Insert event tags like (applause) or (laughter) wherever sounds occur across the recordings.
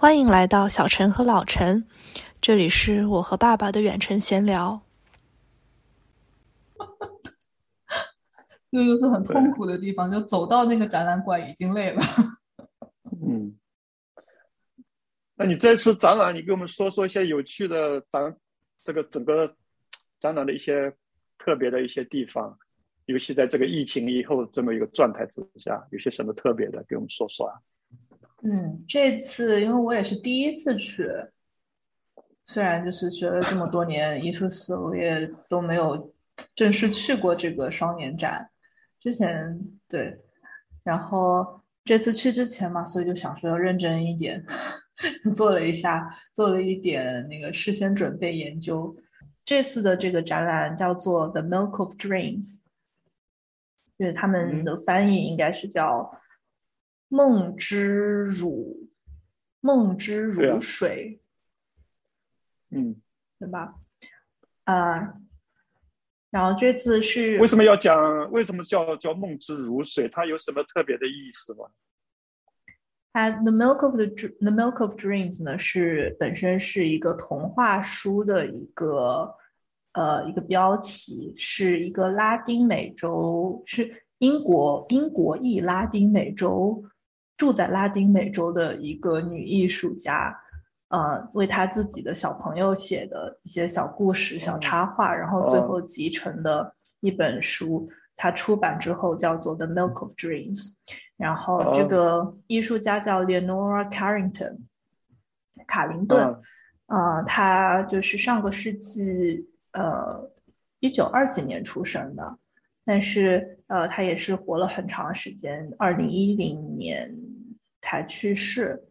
欢迎来到小陈和老陈，这里是我和爸爸的远程闲聊。(laughs) 这就是很痛苦的地方，就走到那个展览馆已经累了。嗯，那你这次展览，你给我们说说一些有趣的展，这个整个展览的一些特别的一些地方，尤其在这个疫情以后这么一个状态之下，有些什么特别的，给我们说说啊？嗯，这次因为我也是第一次去，虽然就是学了这么多年艺术史，我也都没有正式去过这个双年展。之前对，然后这次去之前嘛，所以就想说要认真一点，(laughs) 做了一下，做了一点那个事先准备研究。这次的这个展览叫做《The Milk of Dreams》，就是他们的翻译应该是叫。梦之乳，梦之如水，嗯，对吧？啊，然后这次是为什么要讲？为什么叫叫梦之如水？它有什么特别的意思吗？它 The Milk of the The Milk of Dreams 呢，是本身是一个童话书的一个呃一个标题，是一个拉丁美洲，是英国英国裔拉丁美洲。住在拉丁美洲的一个女艺术家，呃，为她自己的小朋友写的一些小故事、小插画，然后最后集成的一本书。她出版之后叫做《The Milk of Dreams》，然后这个艺术家叫 Leonora Carrington，卡林顿，呃，她就是上个世纪呃一九二几年出生的。但是，呃，他也是活了很长时间，二零一零年才去世。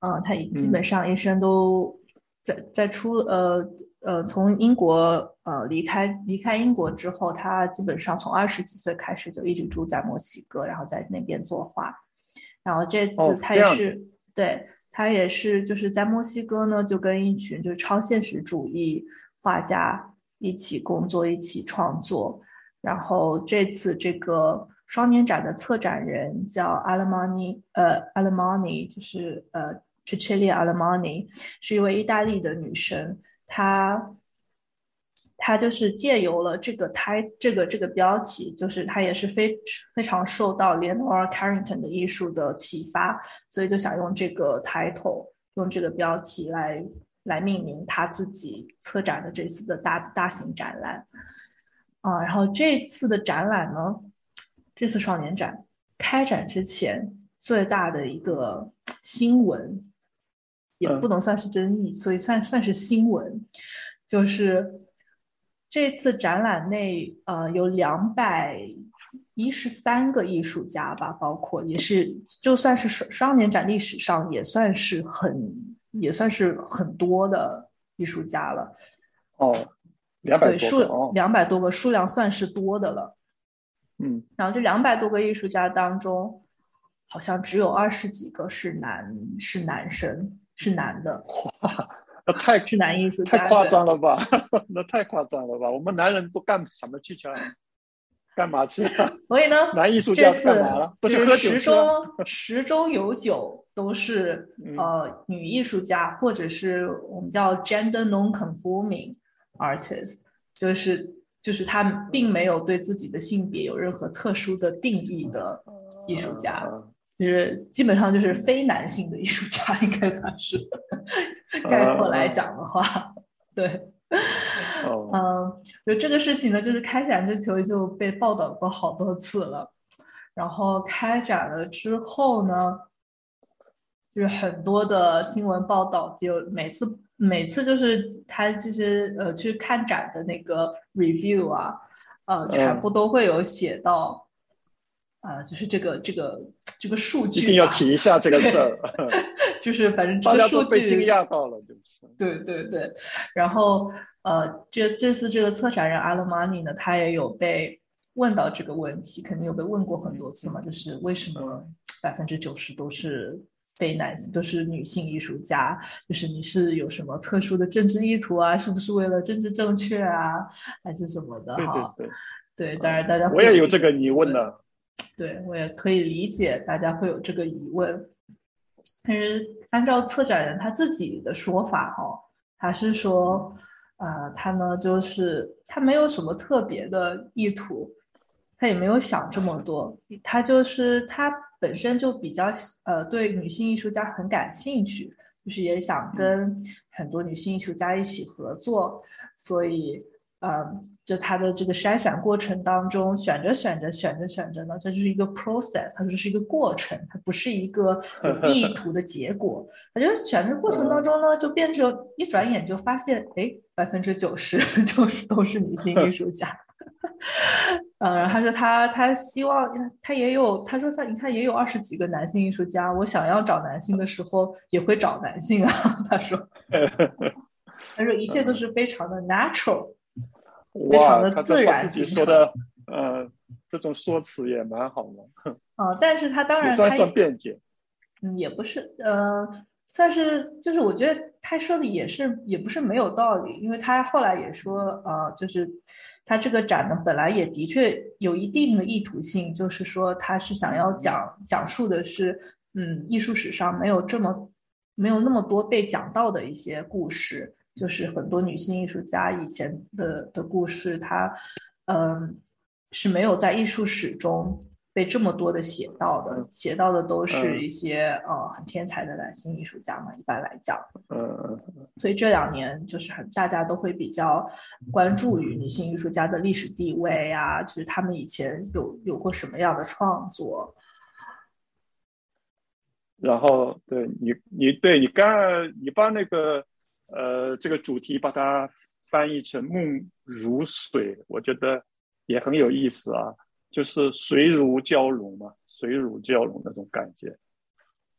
嗯，他基本上一生都在在出呃呃，从英国呃离开离开英国之后，他基本上从二十几岁开始就一直住在墨西哥，然后在那边作画。然后这次他也是，对他也是就是在墨西哥呢，就跟一群就是超现实主义画家一起工作，一起创作。然后这次这个双年展的策展人叫 Alamani，呃，Alamani 就是呃 c h i c h i l i a Alamani，是一位意大利的女生。她她就是借由了这个胎这个这个标题，就是她也是非非常受到 Leonora Carrington 的艺术的启发，所以就想用这个 title，用这个标题来来命名她自己策展的这次的大大型展览。啊，然后这次的展览呢，这次双年展开展之前最大的一个新闻，也不能算是争议，所以算算是新闻，就是这次展览内，呃，有两百一十三个艺术家吧，包括也是就算是双双年展历史上也算是很也算是很多的艺术家了。哦。两百对数两百多个数量算是多的了，嗯，然后这两百多个艺术家当中，好像只有二十几个是男是男生是男的，哇，那太是男艺术家太夸张了吧？(laughs) 那太夸张了吧？我们男人都干什么去去？干嘛去了？所以呢，男艺术家干嘛了？不是喝酒十中十中有九都是 (laughs) 呃女艺术家，或者是我们叫 gender non-conforming。artist 就是就是他并没有对自己的性别有任何特殊的定义的艺术家，就是基本上就是非男性的艺术家，应该算是 (laughs) 概括来讲的话，对，嗯，就这个事情呢，就是开展之球就被报道过好多次了，然后开展了之后呢，就是很多的新闻报道就每次。每次就是他就是呃去看展的那个 review 啊，呃，全部都会有写到，呃，就是这个这个这个数据，一定要提一下这个事儿，(laughs) 就是反正这个数据被惊讶到了，就是，对对对，然后呃，这这次这个策展人 Alamani 呢，他也有被问到这个问题，肯定有被问过很多次嘛，就是为什么百分之九十都是。非男性都是女性艺术家，就是你是有什么特殊的政治意图啊？是不是为了政治正确啊，还是什么的？哈，对对对，对，当然大家我也有这个疑问的。对，我也可以理解大家会有这个疑问。但是按照策展人他自己的说法哈，他是说，呃，他呢就是他没有什么特别的意图，他也没有想这么多，他就是他本身就比较呃对女性艺术家很感兴趣，就是也想跟很多女性艺术家一起合作，所以嗯。就他的这个筛选过程当中，选着选着选着选着呢，这就是一个 process，它就是一个过程，它不是一个有 (laughs) 意图的结果。他就选的过程当中呢，就变成一转眼就发现，哎，百分之九十 (laughs) 就是都是女性艺术家。嗯，(laughs) 然后他说他他希望他也有，他说他你看也有二十几个男性艺术家，我想要找男性的时候也会找男性啊。(laughs) 他说，(laughs) 他说一切都是非常的 natural。非常的自然形说的，呃，这种说辞也蛮好的。啊，但是他当然算算辩解，嗯，也不是，呃，算是，就是我觉得他说的也是，也不是没有道理，因为他后来也说，呃，就是他这个展呢，本来也的确有一定的意图性，就是说他是想要讲讲述的是，嗯，艺术史上没有这么没有那么多被讲到的一些故事。就是很多女性艺术家以前的的故事，她，嗯，是没有在艺术史中被这么多的写到的，写到的都是一些呃很天才的男性艺术家嘛，一般来讲，嗯，所以这两年就是很大家都会比较关注于女性艺术家的历史地位啊，就是他们以前有有过什么样的创作，然后对你你对你刚你把那个。呃，这个主题把它翻译成“梦如水”，我觉得也很有意思啊，就是水乳交融嘛，水乳交融那种感觉。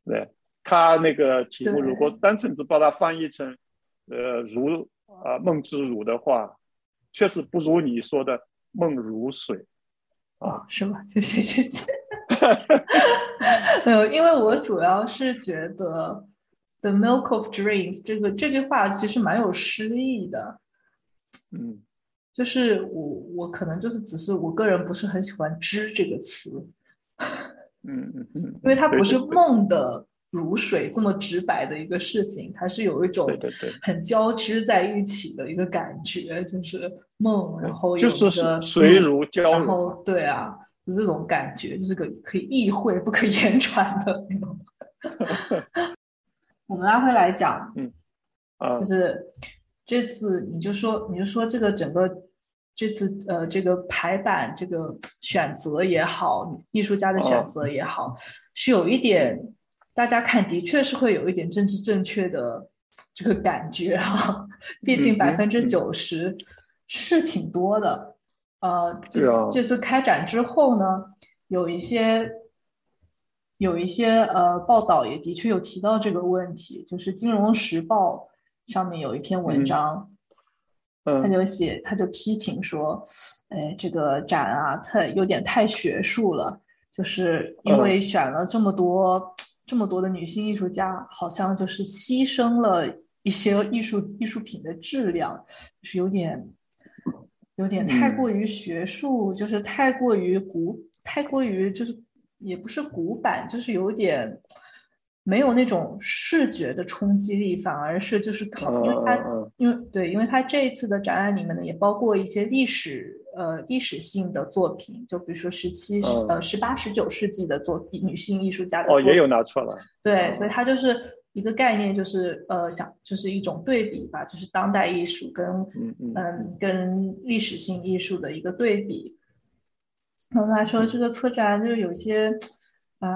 对，他那个题目如果单纯只把它翻译成“呃，如啊梦之乳”的话，确实不如你说的“梦如水”啊，是吗？谢谢谢谢。(laughs) 没有，因为我主要是觉得。The milk of dreams，这个这句话其实蛮有诗意的，嗯，就是我我可能就是只是我个人不是很喜欢“知”这个词，嗯嗯嗯，因为它不是梦的如水这么直白的一个事情，它是有一种很交织在一起的一个感觉，就是梦，然后有个水乳交融，然后对啊，就这种感觉，就是个可以意会不可 (laughs) 言传的那种。(laughs) 我们拉回来讲，嗯，啊，就是这次你就说，你就说这个整个这次呃这个排版这个选择也好，艺术家的选择也好，是有一点大家看的确是会有一点政治正确的这个感觉哈，毕竟百分之九十是挺多的，呃，这这次开展之后呢，有一些。有一些呃报道也的确有提到这个问题，就是《金融时报》上面有一篇文章，他就写他就批评说，哎，这个展啊，它有点太学术了，就是因为选了这么多这么多的女性艺术家，好像就是牺牲了一些艺术艺术品的质量，就是有点有点太过于学术，就是太过于古，太过于就是。也不是古板，就是有点没有那种视觉的冲击力，反而是就是考，因为它因为对，因为它这一次的展览里面呢，也包括一些历史呃历史性的作品，就比如说十七呃十八十九世纪的作品女性艺术家的哦也有拿出来，对，所以它就是一个概念，就是呃想就是一种对比吧，就是当代艺术跟嗯嗯跟历史性艺术的一个对比。然后他说：“这个策展就是有些，呃，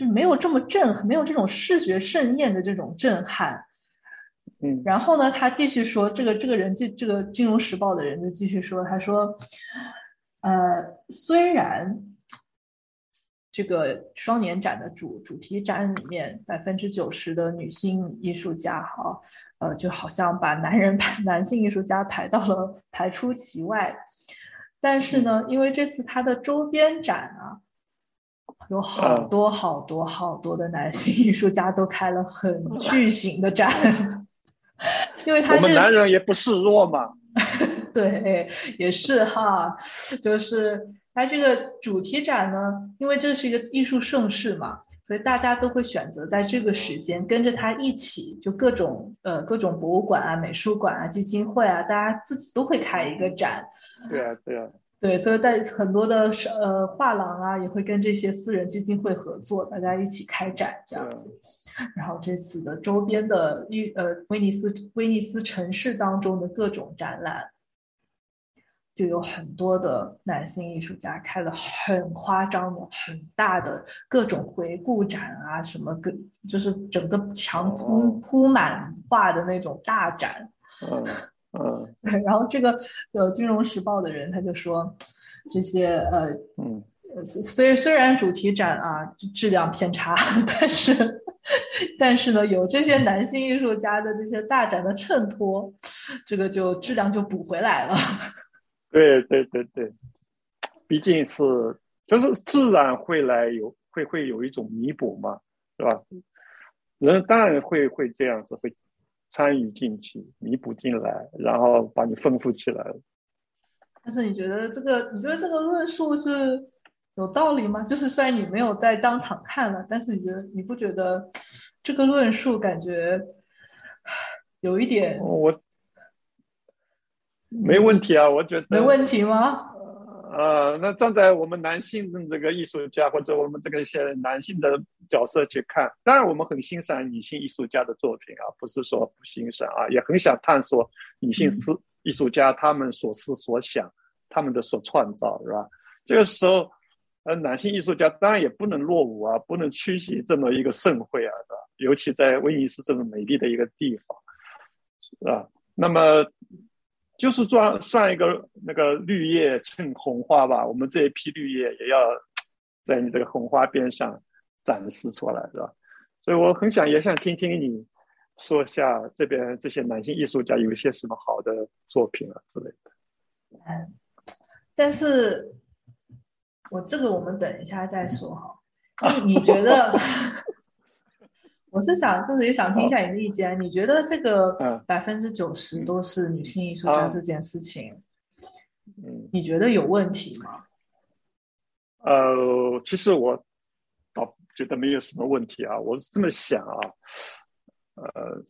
就没有这么震，没有这种视觉盛宴的这种震撼。”嗯。然后呢，他继续说：“这个这个人，这这个《金融时报》的人就继续说，他说，呃，虽然这个双年展的主主题展里面百分之九十的女性艺术家，哈，呃，就好像把男人排男性艺术家排到了排出其外。”但是呢，因为这次他的周边展啊，有好多好多好多的男性艺术家都开了很巨型的展，(laughs) 因为他我们男人也不示弱嘛。(laughs) 对，也是哈，就是它这个主题展呢，因为这是一个艺术盛世嘛，所以大家都会选择在这个时间跟着他一起，就各种呃各种博物馆啊、美术馆啊、基金会啊，大家自己都会开一个展。对啊，对啊。对，所以在很多的呃画廊啊，也会跟这些私人基金会合作，大家一起开展这样子。然后这次的周边的艺呃威尼斯威尼斯城市当中的各种展览，就有很多的男性艺术家开了很夸张的、很大的各种回顾展啊，什么跟就是整个墙铺铺满画的那种大展。嗯，(laughs) (laughs) 然后这个呃，《金融时报》的人他就说，这些呃，嗯，虽虽然主题展啊质量偏差，(laughs) 但是 (laughs) 但是呢，有这些男性艺术家的这些大展的衬托，这个就质量就补回来了。对对对对，毕竟是就是自然会来有会会有一种弥补嘛，是吧？人当然会会这样子会。参与进去，弥补进来，然后把你丰富起来但是你觉得这个，你觉得这个论述是有道理吗？就是虽然你没有在当场看了，但是你觉得你不觉得这个论述感觉有一点？我没问题啊，我觉得没问题吗？呃，那站在我们男性的这个艺术家或者我们这个一些男性的角色去看，当然我们很欣赏女性艺术家的作品啊，不是说不欣赏啊，也很想探索女性思艺术家他们所思所想，他们的所创造，是吧？这个时候，呃，男性艺术家当然也不能落伍啊，不能缺席这么一个盛会啊？尤其在威尼斯这么美丽的一个地方，是吧？那么。就是算算一个那个绿叶衬红花吧，我们这一批绿叶也要在你这个红花边上展示出来，是吧？所以我很想也想听听你说下这边这些男性艺术家有一些什么好的作品啊之类的。嗯，但是我这个我们等一下再说哈。(laughs) 你觉得？我是想，就是也想听一下你的意见。你觉得这个百分之九十都是女性艺术家这件事情，嗯，你觉得有问题吗？呃，其实我倒觉得没有什么问题啊。我是这么想啊，呃，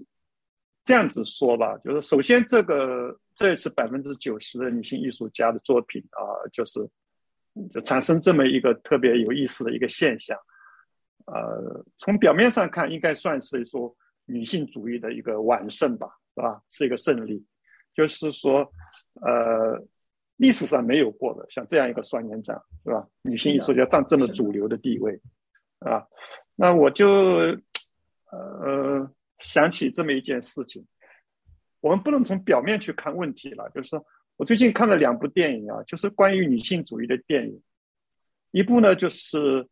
这样子说吧，就是首先这个这次百分之九十的女性艺术家的作品啊，就是就产生这么一个特别有意思的一个现象。呃，从表面上看，应该算是说女性主义的一个完胜吧，是吧？是一个胜利，就是说，呃，历史上没有过的像这样一个双年展，是吧？女性艺术家占这么主流的地位，啊，那我就呃想起这么一件事情，我们不能从表面去看问题了，就是说我最近看了两部电影啊，就是关于女性主义的电影，一部呢就是。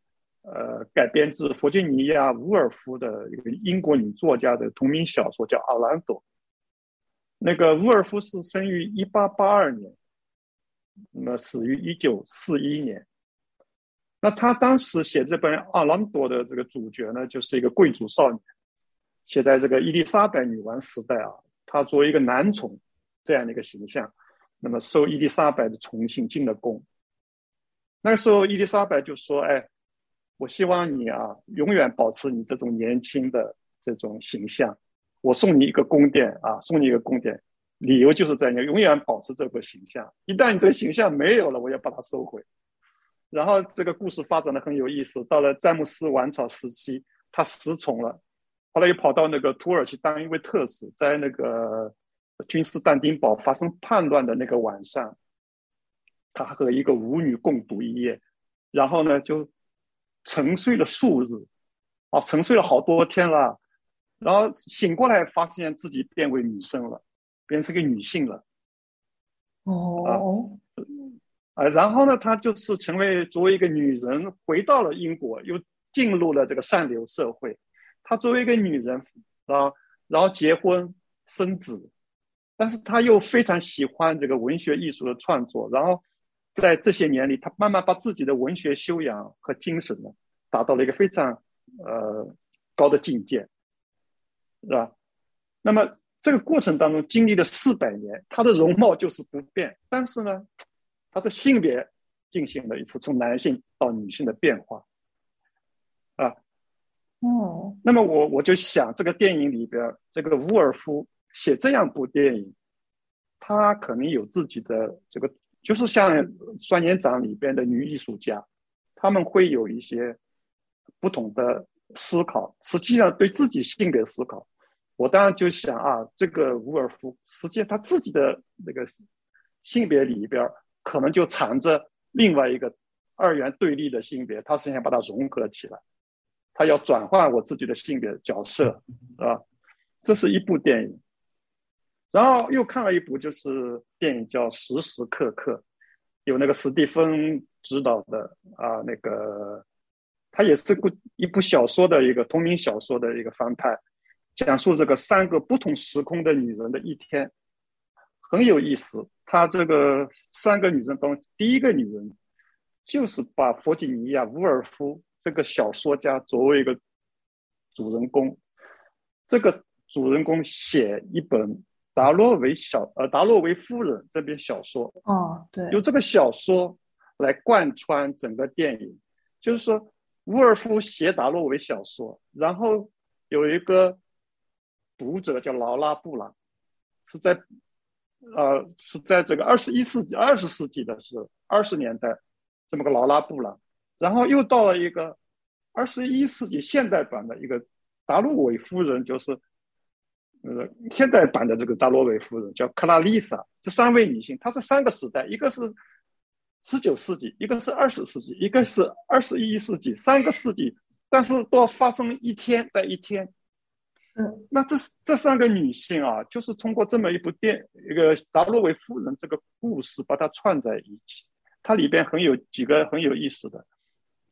呃，改编自弗吉尼亚·伍尔夫的一个英国女作家的同名小说，叫《阿兰多》。那个伍尔夫是生于一八八二年，那么死于一九四一年。那他当时写这本《阿兰多》的这个主角呢，就是一个贵族少年，写在这个伊丽莎白女王时代啊，他作为一个男宠这样的一个形象，那么受伊丽莎白的宠幸进了宫。那个时候，伊丽莎白就说：“哎。”我希望你啊，永远保持你这种年轻的这种形象。我送你一个宫殿啊，送你一个宫殿，理由就是在你永远保持这个形象。一旦你这个形象没有了，我要把它收回。然后这个故事发展的很有意思。到了詹姆斯王朝时期，他失宠了，后来又跑到那个土耳其当一位特使，在那个君士坦丁堡发生叛乱的那个晚上，他和一个舞女共度一夜，然后呢就。沉睡了数日，啊，沉睡了好多天了，然后醒过来，发现自己变为女生了，变成个女性了。哦，啊，然后呢，她就是成为作为一个女人回到了英国，又进入了这个上流社会。她作为一个女人啊，然后结婚生子，但是她又非常喜欢这个文学艺术的创作，然后。在这些年里，他慢慢把自己的文学修养和精神呢，达到了一个非常呃高的境界，是吧？那么这个过程当中经历了四百年，他的容貌就是不变，但是呢，他的性别进行了一次从男性到女性的变化，啊，哦，那么我我就想，这个电影里边，这个伍尔夫写这样部电影，他可能有自己的这个，就是像《双年展》里边的女艺术家，他们会有一些不同的思考，实际上对自己性别思考。我当然就想啊，这个伍尔夫实际他自己的那个性别里边，可能就藏着另外一个二元对立的性别，他是想把它融合起来，他要转换我自己的性别角色，啊，这是一部电影。然后又看了一部，就是电影叫《时时刻刻》，有那个史蒂芬执导的啊，那个他也是部一部小说的一个同名小说的一个翻拍。讲述这个三个不同时空的女人的一天，很有意思。他这个三个女人当中，第一个女人就是把弗吉尼亚·伍尔夫这个小说家作为一个主人公。这个主人公写一本《达洛维小》呃，《达洛维夫人》这篇小说。哦，对，由这个小说来贯穿整个电影。就是说，伍尔夫写达洛维小说，然后有一个。读者叫劳拉·布朗，是在，呃，是在这个二十一世纪、二十世纪的时候，二十年代，这么个劳拉·布朗，然后又到了一个二十一世纪现代版的一个达洛维夫人，就是，呃，现代版的这个达洛维夫人叫克拉丽莎。这三位女性，她是三个时代，一个是十九世纪，一个是二十世纪，一个是二十一世纪，三个世纪，但是都发生一天，在一天。嗯那这这三个女性啊，就是通过这么一部电一个达洛维夫人这个故事，把它串在一起。它里边很有几个很有意思的，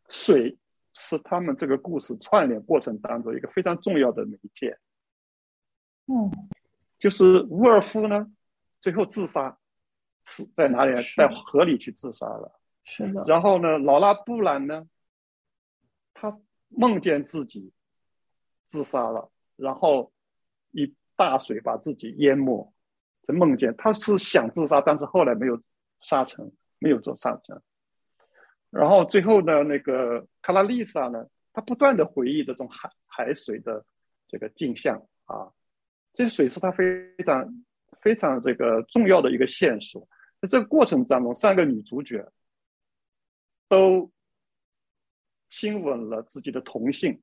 水是他们这个故事串联过程当中一个非常重要的媒介。嗯，就是伍尔夫呢，最后自杀是在哪里？在河里去自杀了。是的。然后呢，劳拉布兰呢，他梦见自己自杀了。然后，一大水把自己淹没，这梦见他是想自杀，但是后来没有杀成，没有做杀成。然后最后呢，那个卡拉丽莎呢，她不断的回忆这种海海水的这个镜像啊，这水是她非常非常这个重要的一个线索。在这个过程当中，三个女主角都亲吻了自己的同性。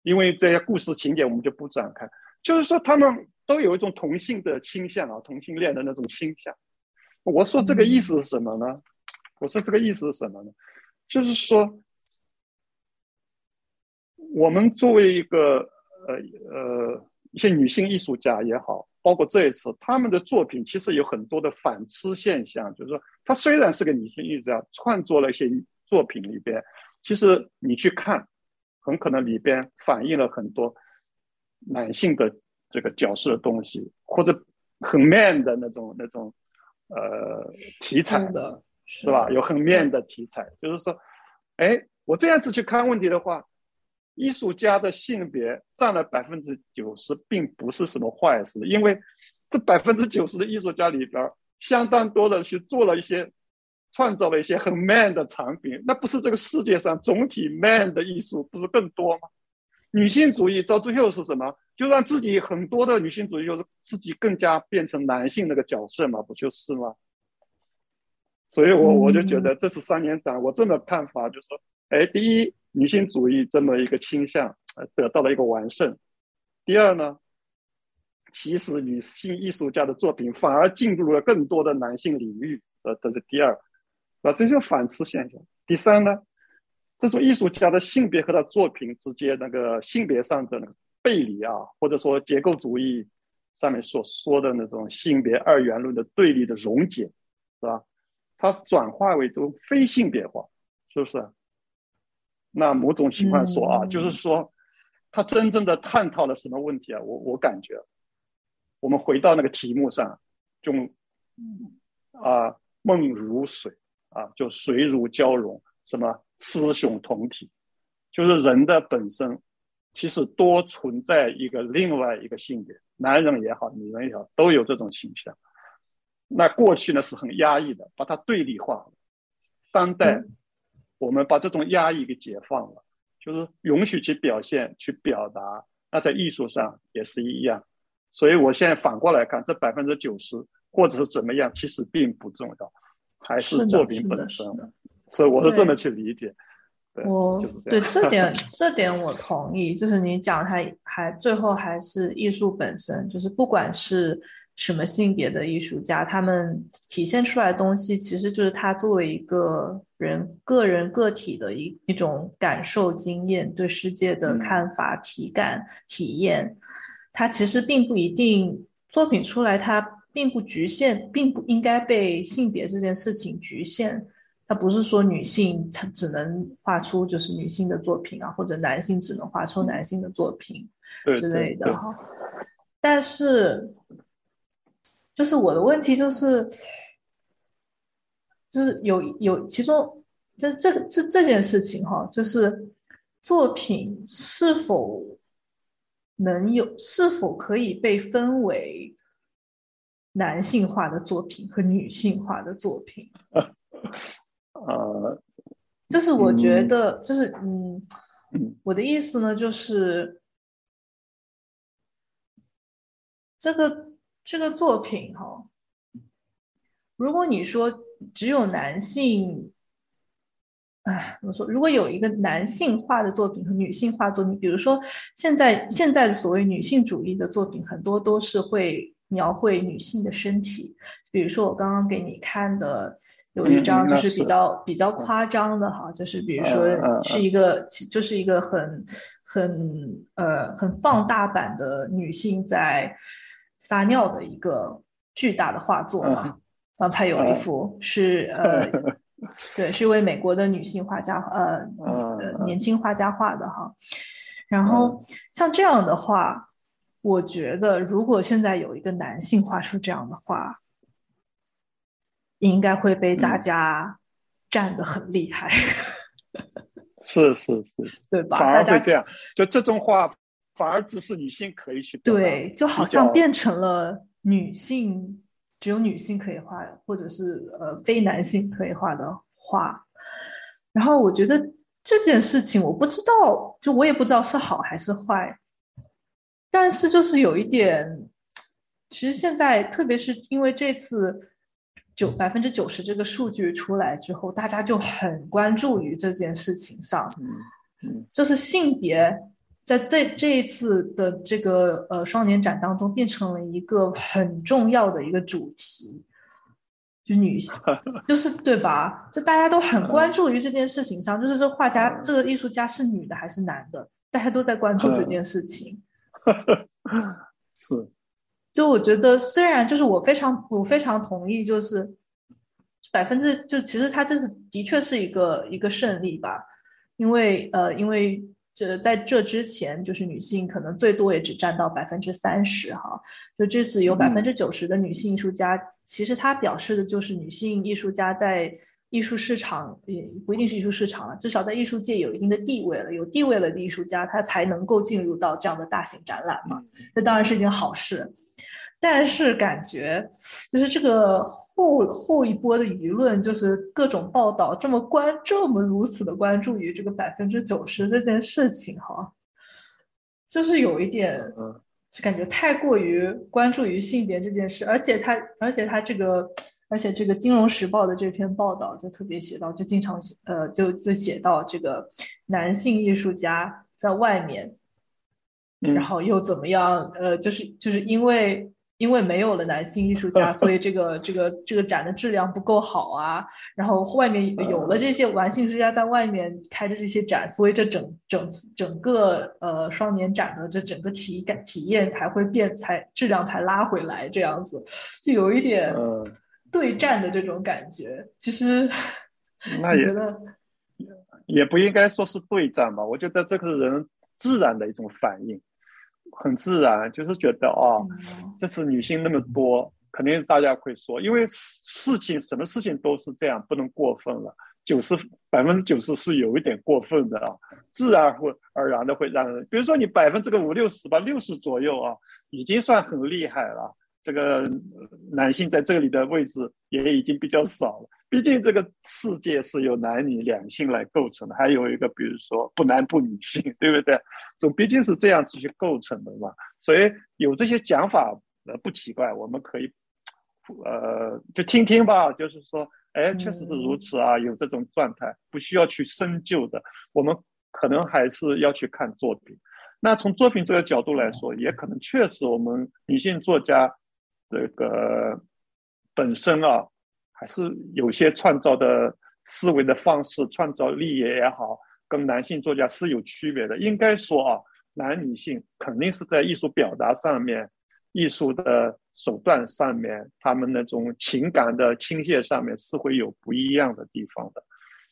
因为这些故事情节我们就不展开，就是说他们都有一种同性的倾向啊，同性恋的那种倾向。我说这个意思是什么呢？我说这个意思是什么呢？就是说，我们作为一个呃呃一些女性艺术家也好，包括这一次他们的作品，其实有很多的反思现象。就是说，她虽然是个女性艺术家，创作了一些作品里边，其实你去看。很可能里边反映了很多男性的这个角色的东西，或者很 man 的那种那种呃题材的，是吧？有很 man 的题材，就是说，哎，我这样子去看问题的话，艺术家的性别占了百分之九十，并不是什么坏事，因为这百分之九十的艺术家里边，相当多的去做了一些。创造了一些很 man 的产品，那不是这个世界上总体 man 的艺术不是更多吗？女性主义到最后是什么？就让自己很多的女性主义就是自己更加变成男性那个角色嘛，不就是吗？所以我我就觉得这是三年展，我这么看法，就是说，哎，第一，女性主义这么一个倾向呃得到了一个完胜；第二呢，其实女性艺术家的作品反而进入了更多的男性领域，呃，这是第二。啊，这就反刍现象。第三呢，这种艺术家的性别和他作品之间那个性别上的那个背离啊，或者说结构主义上面所说的那种性别二元论的对立的溶解，是吧？它转化为这种非性别化，是不是？那某种情况说啊，就是说，他真正的探讨了什么问题啊？我我感觉，我们回到那个题目上，就啊，梦如水。啊，就水乳交融，什么雌雄同体，就是人的本身，其实多存在一个另外一个性别，男人也好，女人也好，都有这种倾向。那过去呢是很压抑的，把它对立化了。当代我们把这种压抑给解放了，就是允许去表现、去表达。那在艺术上也是一样。所以我现在反过来看，这百分之九十或者是怎么样，其实并不重要，还是作品本身。所以我是这么去理解。我对这点 (laughs) 这点我同意，就是你讲还还最后还是艺术本身，就是不管是什么性别的艺术家，他们体现出来的东西，其实就是他作为一个人个人个体的一一种感受经验，对世界的看法、体感、体验，它其实并不一定作品出来，它并不局限，并不应该被性别这件事情局限。它不是说女性才只能画出就是女性的作品啊，或者男性只能画出男性的作品之类的哈。但是，就是我的问题就是，就是有有其中，这这这这件事情哈，就是作品是否能有，是否可以被分为男性化的作品和女性化的作品？(laughs) 呃，就是我觉得，就是嗯，我的意思呢，就是这个这个作品哈，如果你说只有男性，哎，我说？如果有一个男性化的作品和女性化作品，比如说现在现在的所谓女性主义的作品，很多都是会描绘女性的身体，比如说我刚刚给你看的。有一张就是比较比较夸张的哈，就是比如说是一个，就是一个很很呃很放大版的女性在撒尿的一个巨大的画作嘛。刚才有一幅是呃，(laughs) 对，是一位美国的女性画家呃呃年轻画家画的哈。然后像这样的话，我觉得如果现在有一个男性画出这样的话。应该会被大家站得很厉害，(laughs) 是是是，对吧？反而会这样，就这种话反而只是女性可以去对，就好像变成了女性只有女性可以画，或者是呃非男性可以画的画。然后我觉得这件事情我不知道，就我也不知道是好还是坏，但是就是有一点，其实现在特别是因为这次。九百分之九十这个数据出来之后，大家就很关注于这件事情上。就是性别在这这一次的这个呃双年展当中，变成了一个很重要的一个主题。就女性，(laughs) 就是对吧？就大家都很关注于这件事情上，就是这画家、这个艺术家是女的还是男的，大家都在关注这件事情。(laughs) 是。就我觉得，虽然就是我非常我非常同意，就是百分之就其实它这是的确是一个一个胜利吧，因为呃因为这在这之前就是女性可能最多也只占到百分之三十哈，就这次有百分之九十的女性艺术家，其实它表示的就是女性艺术家在。艺术市场也不一定是艺术市场了，至少在艺术界有一定的地位了。有地位了的艺术家，他才能够进入到这样的大型展览嘛？这当然是一件好事。但是感觉就是这个后后一波的舆论，就是各种报道这么关这么如此的关注于这个百分之九十这件事情哈，就是有一点，就感觉太过于关注于性别这件事，而且他而且他这个。而且这个《金融时报》的这篇报道就特别写到，就经常写，呃，就就写到这个男性艺术家在外面，然后又怎么样？呃，就是就是因为因为没有了男性艺术家，(laughs) 所以这个这个这个展的质量不够好啊。然后外面有了这些男性艺术家在外面开着这些展，所以这整整整个呃双年展的这整个体感体验才会变，才质量才拉回来，这样子就有一点。对战的这种感觉，其实那也也不应该说是对战吧。我觉得这个是人自然的一种反应，很自然，就是觉得啊，这次女性那么多，肯定大家会说，因为事情什么事情都是这样，不能过分了。九十百分之九十是有一点过分的啊，自然会而然的会让人，比如说你百分之个五六十吧，六十左右啊，已经算很厉害了。这个男性在这里的位置也已经比较少了，毕竟这个世界是由男女两性来构成的，还有一个比如说不男不女性，对不对？总毕竟是这样子去构成的嘛。所以有这些讲法呃不奇怪，我们可以呃就听听吧。就是说，哎，确实是如此啊，有这种状态，不需要去深究的。我们可能还是要去看作品。那从作品这个角度来说，也可能确实我们女性作家这个本身啊，还是有些创造的思维的方式、创造力也也好，跟男性作家是有区别的。应该说啊，男女性肯定是在艺术表达上面、艺术的手段上面、他们那种情感的倾泻上面是会有不一样的地方的，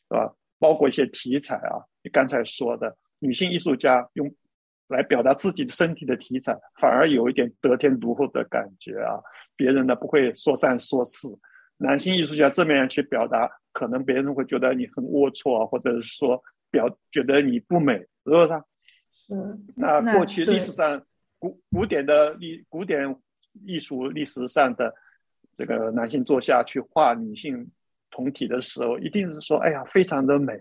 是吧？包括一些题材啊，你刚才说的女性艺术家用。来表达自己的身体的题材，反而有一点得天独厚的感觉啊！别人呢不会说三说四，男性艺术家这面去表达，可能别人会觉得你很龌龊啊，或者是说表觉得你不美，是不是？嗯。那过去历史上古古典的历古典艺术历史上的这个男性坐下去画女性同体的时候，一定是说，哎呀，非常的美，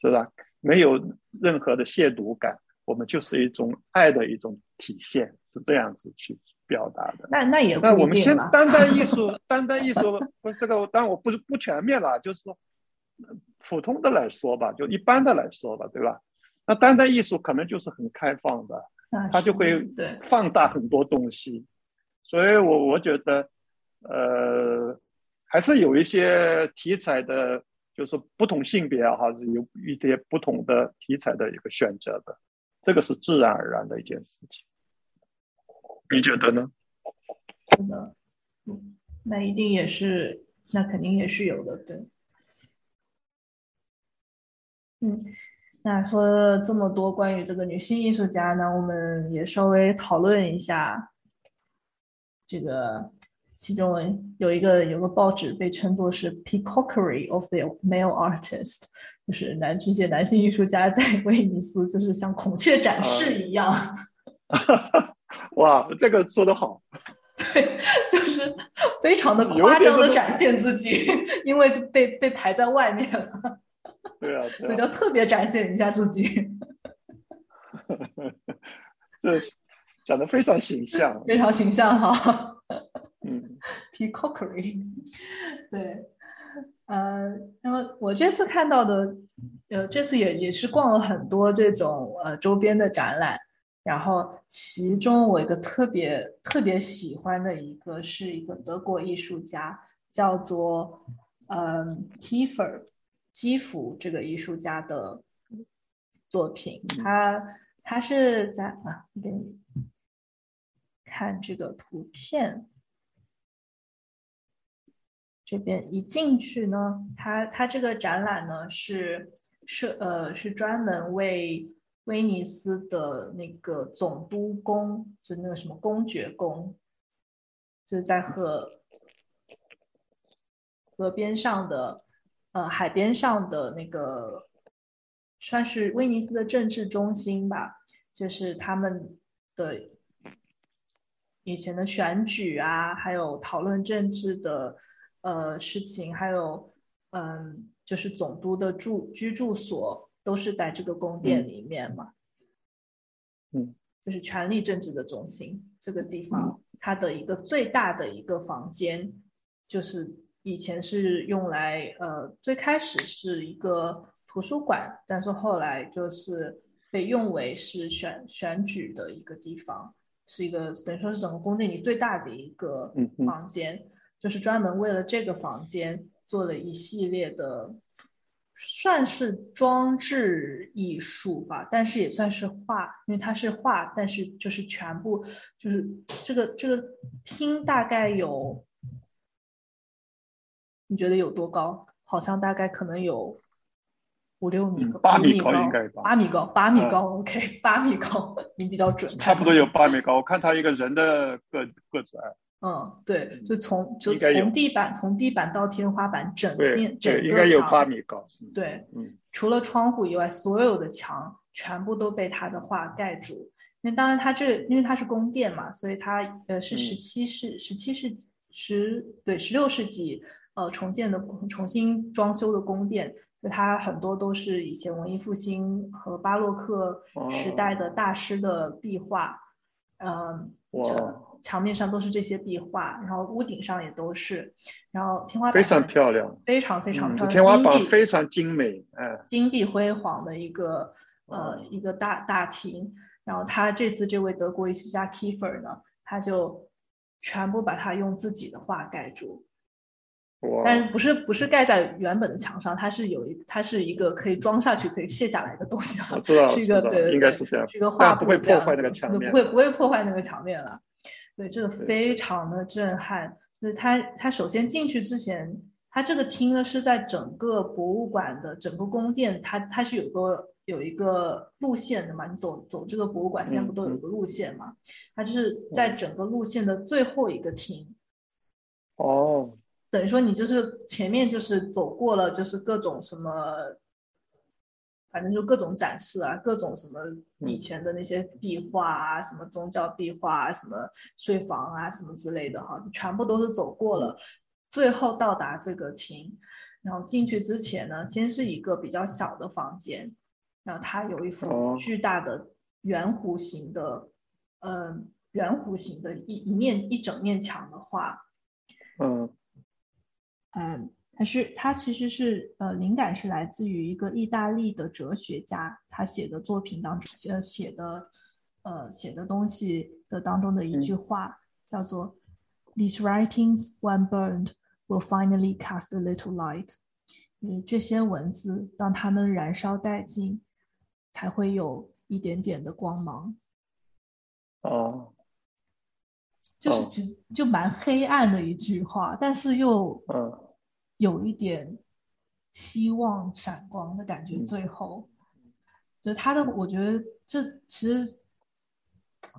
是吧？没有任何的亵渎感。我们就是一种爱的一种体现，是这样子去表达的。那那也那我们先单单 (laughs) 艺术，单单艺术不是这个，当然我不是不全面了，就是说普通的来说吧，就一般的来说吧，对吧？那单单艺术可能就是很开放的，它就会放大很多东西。所以我我觉得，呃，还是有一些题材的，就是不同性别啊，哈，有一些不同的题材的一个选择的。这个是自然而然的一件事情，你觉得呢？是的，嗯，那一定也是，那肯定也是有的，对。嗯，那说了这么多关于这个女性艺术家呢，我们也稍微讨论一下，这个其中有一个有个报纸被称作是 “peacockery of the male artist”。就是男这些男性艺术家在 (laughs) 威尼斯，就是像孔雀展示一样。(laughs) 哇，这个说的好。(laughs) 对，就是非常的夸张的展现自己，因为被被排在外面了。对啊，所以就特别展现一下自己。这讲的非常形象，非常形象哈。嗯，peacockery，对。呃，那么我这次看到的，呃，这次也也是逛了很多这种呃周边的展览，然后其中我一个特别特别喜欢的一个是一个德国艺术家，叫做嗯 Kiefer 基弗这个艺术家的作品，他他是在啊给你看这个图片。这边一进去呢，它它这个展览呢是是呃是专门为威尼斯的那个总督宫，就那个什么公爵宫，就是在河河边上的呃海边上的那个，算是威尼斯的政治中心吧，就是他们的以前的选举啊，还有讨论政治的。呃，事情还有，嗯，就是总督的住居住所都是在这个宫殿里面嘛，嗯，就是权力政治的中心这个地方，它的一个最大的一个房间，就是以前是用来，呃，最开始是一个图书馆，但是后来就是被用为是选选举的一个地方，是一个等于说是整个宫殿里最大的一个房间。就是专门为了这个房间做了一系列的，算是装置艺术吧，但是也算是画，因为它是画，但是就是全部就是这个这个厅大概有，你觉得有多高？好像大概可能有五六米，八米高，应该八米高，八米高，OK，八米高，(laughs) 你比较准，差不多有八米高，我看他一个人的个个子矮。嗯，对，就从就从地板从地板到天花板整面整个应该有八米高。对，嗯，除了窗户以外，所有的墙全部都被他的画盖住。那当然，他这因为他是宫殿嘛，所以他呃是十七世十七世纪十对十六世纪呃重建的重新装修的宫殿，所以它很多都是以前文艺复兴和巴洛克时代的大师的壁画，嗯，哇。墙面上都是这些壁画，然后屋顶上也都是，然后天花板非常漂亮，非常非常漂亮，天花板非常精美，哎，金碧辉煌的一个呃一个大大厅。然后他这次这位德国艺术家 Kiefer 呢，他就全部把它用自己的画盖住，但是不是不是盖在原本的墙上，它是有一它是一个可以装下去可以卸下来的东西啊，是一个对，应该是这样，是一个画不会破坏那个墙面，不会不会破坏那个墙面了。对，这个非常的震撼。就是他，他首先进去之前，他这个厅呢是在整个博物馆的整个宫殿，它它是有个有一个路线的嘛。你走走这个博物馆，现在不都有个路线嘛？它就是在整个路线的最后一个厅。哦，等于说你就是前面就是走过了，就是各种什么。反正就各种展示啊，各种什么以前的那些壁画啊，什么宗教壁画啊，什么睡房啊，什么之类的哈，全部都是走过了，最后到达这个厅，然后进去之前呢，先是一个比较小的房间，然后它有一幅巨大的圆弧形的，嗯，圆弧形的一一面一整面墙的画，嗯，嗯。它是，它其实是，呃，灵感是来自于一个意大利的哲学家，他写的作品当中，呃，写的，呃，写的东西的当中的一句话，叫做 “These writings, when burned, will finally cast a little light。”嗯，这些文字，当它们燃烧殆尽，才会有一点点的光芒。哦，就是其实就蛮黑暗的一句话，但是又，嗯。有一点希望闪光的感觉，最后就他的，我觉得这其实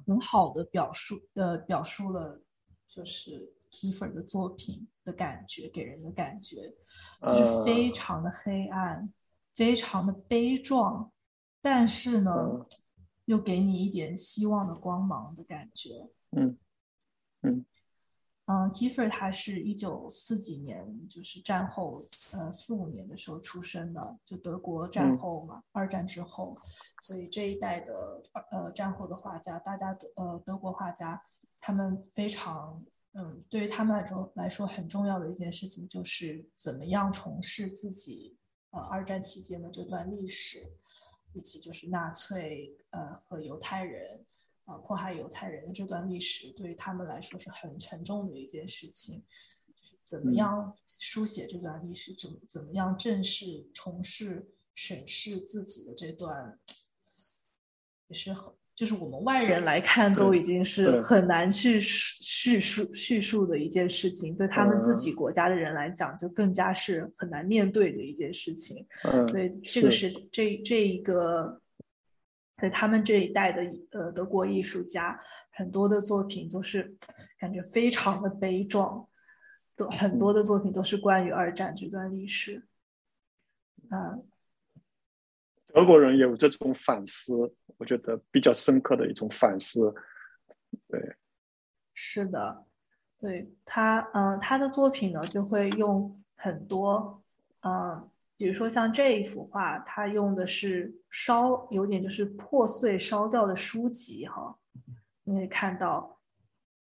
很好的表述的表述了，就是 Kiefer 的作品的感觉，给人的感觉就是非常的黑暗，非常的悲壮，但是呢，又给你一点希望的光芒的感觉。嗯嗯。嗯，Kiefer 他是一九四几年，就是战后，呃，四五年的时候出生的，就德国战后嘛，二战之后，所以这一代的呃战后的画家，大家呃德国画家，他们非常，嗯，对于他们来说来说很重要的一件事情就是怎么样重视自己呃二战期间的这段历史，以及就是纳粹呃和犹太人。啊，迫害犹太人的这段历史对于他们来说是很沉重的一件事情，就是怎么样书写这段历史，怎怎么样正视、重视、审视自己的这段，也是很，就是我们外人来看都已经是很难去叙述叙述的一件事情，对他们自己国家的人来讲，就更加是很难面对的一件事情。嗯，对，这个是这这一个。对他们这一代的呃德国艺术家，很多的作品都是感觉非常的悲壮，都很多的作品都是关于二战这段历史。嗯，德国人有这种反思，我觉得比较深刻的一种反思。对，是的，对他，嗯，他的作品呢就会用很多，嗯。比如说像这一幅画，它用的是烧，有点就是破碎烧掉的书籍哈，你可以看到，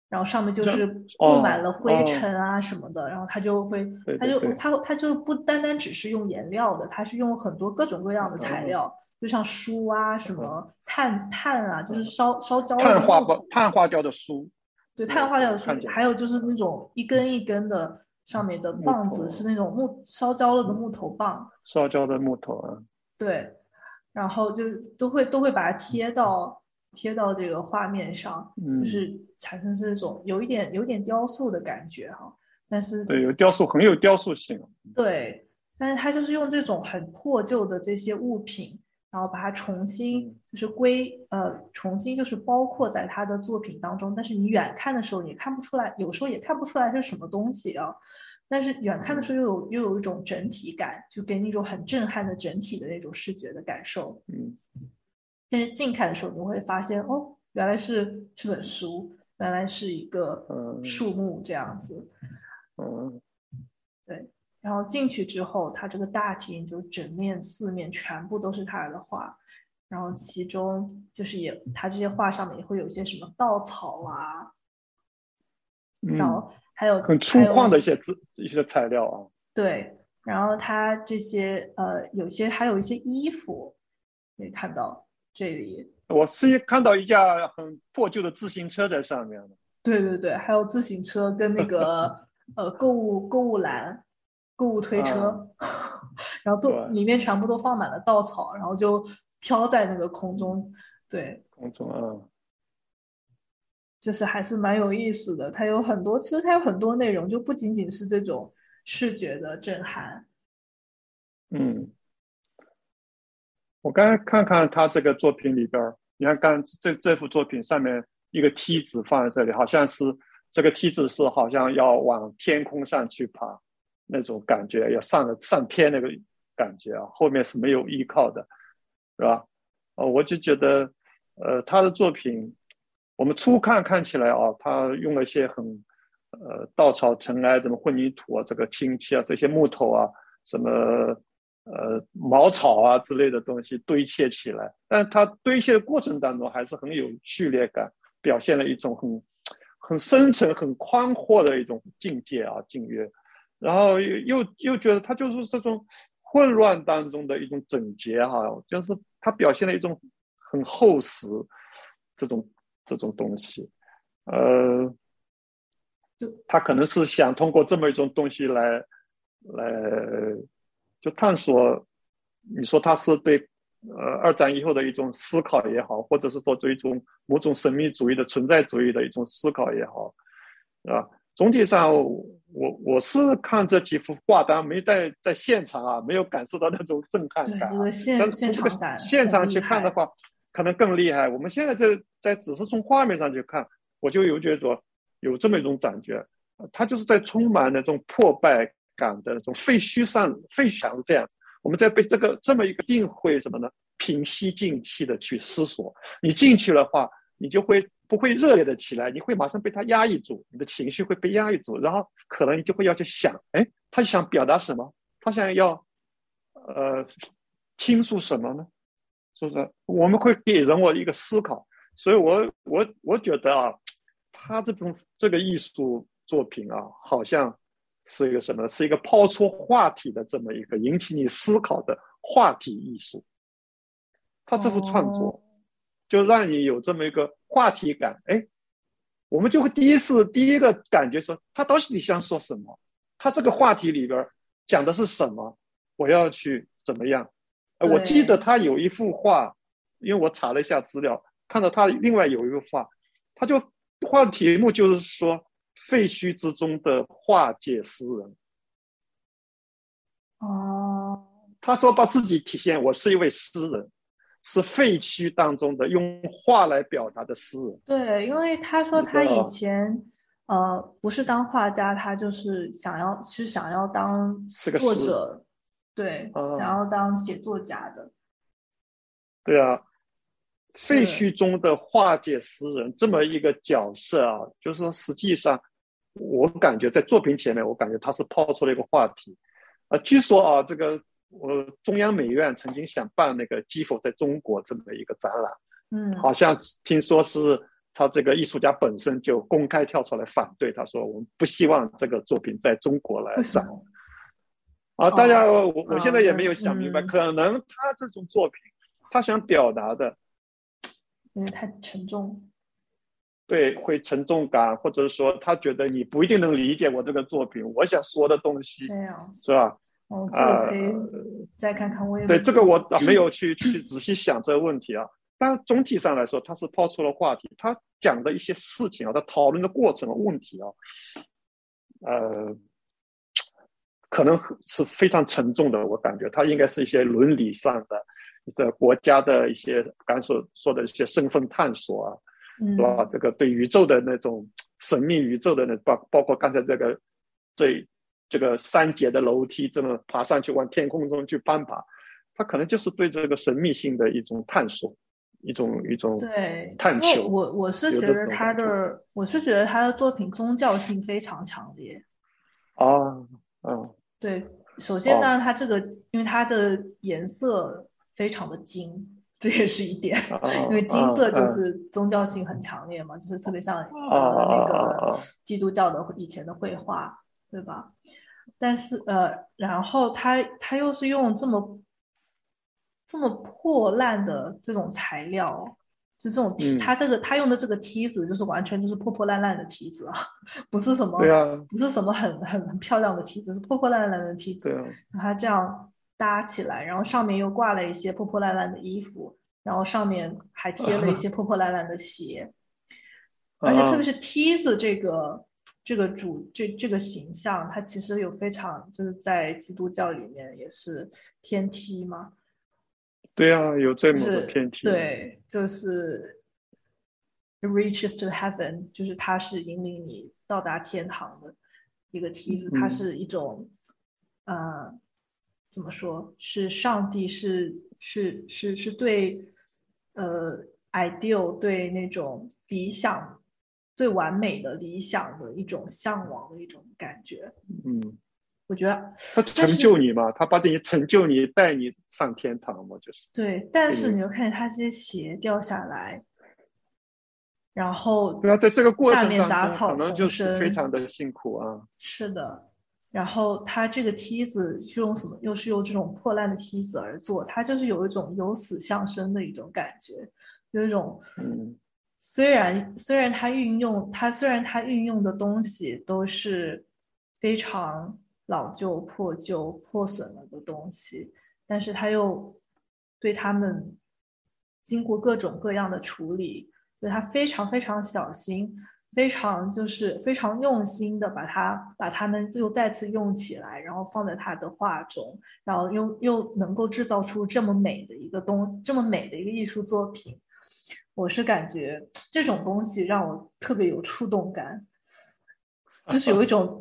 然后上面就是布满了灰尘啊什么的，然后它就会，它就它它就不单单只是用颜料的，它是用很多各种各样的材料，就像书啊什么碳碳啊，就是烧烧焦碳化碳化掉的书，对碳化掉的书，还有就是那种一根一根的。上面的棒子是那种木烧焦了的木头棒，烧焦的木头啊。对，然后就都会都会把它贴到贴到这个画面上，就是产生这种有一点有点雕塑的感觉哈。但是对，有雕塑很有雕塑性。对，但是他就是用这种很破旧的这些物品。然后把它重新就是归呃重新就是包括在他的作品当中，但是你远看的时候也看不出来，有时候也看不出来是什么东西啊。但是远看的时候又有又有一种整体感，就给你一种很震撼的整体的那种视觉的感受。嗯。但是近看的时候你会发现，哦，原来是是本书，原来是一个树木这样子。嗯，对。然后进去之后，它这个大厅就整面四面全部都是他的画，然后其中就是也他这些画上面也会有些什么稻草啊，然后还有很粗犷的一些字一些材料啊。对，然后他这些呃有些还有一些衣服可以看到这里。我是看到一架很破旧的自行车在上面对对对，还有自行车跟那个 (laughs) 呃购物购物篮。购物推车，(laughs) 然后都里面全部都放满了稻草，然后就飘在那个空中。对，空中啊，就是还是蛮有意思的。它有很多，其实它有很多内容，就不仅仅是这种视觉的震撼。嗯，我刚才看看他这个作品里边，你看刚这这幅作品上面一个梯子放在这里，好像是这个梯子是好像要往天空上去爬。那种感觉要上了上天那个感觉啊，后面是没有依靠的，是吧？哦，我就觉得，呃，他的作品，我们初看看起来啊，他用了一些很，呃，稻草、尘埃、什么混凝土啊，这个氢气啊，这些木头啊，什么，呃，茅草啊之类的东西堆砌起来，但他堆砌的过程当中还是很有序列感，表现了一种很，很深沉、很宽阔的一种境界啊，境约。然后又又又觉得他就是这种混乱当中的一种整洁哈，就是他表现了一种很厚实这种这种东西，呃，就他可能是想通过这么一种东西来来就探索，你说他是对呃二战以后的一种思考也好，或者是说对一种某种神秘主义的存在主义的一种思考也好，啊。总体上，我我是看这几幅画，当然没在在现场啊，没有感受到那种震撼感。这个现现场感，现场去看的话，可能更厉害。我们现在在在只是从画面上去看，我就有觉得有这么一种感觉，它就是在充满那种破败感的那种废墟上废墙这样子。我们在被这个这么一个定会什么呢？平息静气的去思索。你进去的话，你就会。不会热烈的起来，你会马上被他压抑住，你的情绪会被压抑住，然后可能你就会要去想，哎，他想表达什么？他想要，呃，倾诉什么呢？是不是？我们会给人我一个思考，所以我我我觉得啊，他这种这个艺术作品啊，好像是一个什么？是一个抛出话题的这么一个引起你思考的话题艺术。他这幅创作。就让你有这么一个话题感，哎，我们就会第一次第一个感觉说，他到底想说什么？他这个话题里边讲的是什么？我要去怎么样？我记得他有一幅画，因为我查了一下资料，看到他另外有一幅画，他就画的题目就是说废墟之中的化解诗人。哦，他说把自己体现，我是一位诗人。是废墟当中的用画来表达的诗人。对，因为他说他以前呃不是当画家，他就是想要是想要当作者，对，想要当写作家的。对啊，废墟中的画界诗人这么一个角色啊，就是说实际上我感觉在作品前面，我感觉他是抛出了一个话题啊。据说啊，这个。我中央美院曾经想办那个《基否在中国》这么一个展览，嗯，好像听说是他这个艺术家本身就公开跳出来反对，他说我们不希望这个作品在中国来展。啊，大家我我现在也没有想明白，可能他这种作品，他想表达的，因为太沉重，对，会沉重感，或者说他觉得你不一定能理解我这个作品，我想说的东西，这样是吧？哦，这个可以再看看。我也对这个我没有 (laughs) 去去仔细想这个问题啊。但总体上来说，他是抛出了话题，他讲的一些事情啊，他讨论的过程和问题啊，呃，可能是非常沉重的。我感觉他应该是一些伦理上的、的国家的一些刚所说的一些身份探索啊，是吧？这个对宇宙的那种神秘宇宙的那包包括刚才这个这。这个三节的楼梯这么爬上去，往天空中去攀爬，他可能就是对这个神秘性的一种探索，一种一种对探求。我我是觉得他的，我是觉得他的作品宗教性非常强烈。啊，嗯对，首先哦当然他这个，因为它的颜色非常的金，这也是一点。啊，因为金色就嗯是宗教性很强烈嘛，就是特别像啊呃啊那个基督教的以前的绘画，对吧？但是呃，然后他他又是用这么这么破烂的这种材料，就这种梯，嗯他这个他用的这个梯子就是完全就是破破烂烂的梯子啊，(laughs) 不是什么对啊，不是什么很很很漂亮的梯子，是破破烂烂的梯子对。啊，然后它这样搭起来，然后上面又挂了一些破破烂烂的衣服，然后上面还贴了一些破破烂烂的鞋，(laughs) 而且特别是梯子这个这个主这这个形象，它其实有非常就是在基督教里面也是天梯嘛，对啊，有这么就是个天梯，，对，就是 reaches to heaven，就是它是引领你到达天堂的一个梯子，它嗯。是一种呃怎么说？是上帝是是是是对呃 ideal 对那种理想最完美的理想的一种向往的一种感觉。嗯，我觉得他成就你嘛，他把你成就你，带你上天堂嘛，就是，对，但是嗯你就看见他这些鞋掉下来，然后对啊，在这个过程当中，杂草可能就是非常的辛苦啊，是的，然后他这个梯子是用什么？又是用这种破烂的梯子而做，他就是有一种由死向生的一种感觉，有一种嗯虽然虽然它运用它虽然它运用的东西都是非常老旧、破旧、破损了的东西，但是它又对它们经过各种各样的处理，对它非常非常小心，非常就是非常用心的把它把它们又再次用起来，然后放在他的画中，然后又又能够制造出这么美的一个东这么美的一个艺术作品。我是感觉这种东西让我特别有触动感，(laughs) 就是有一种，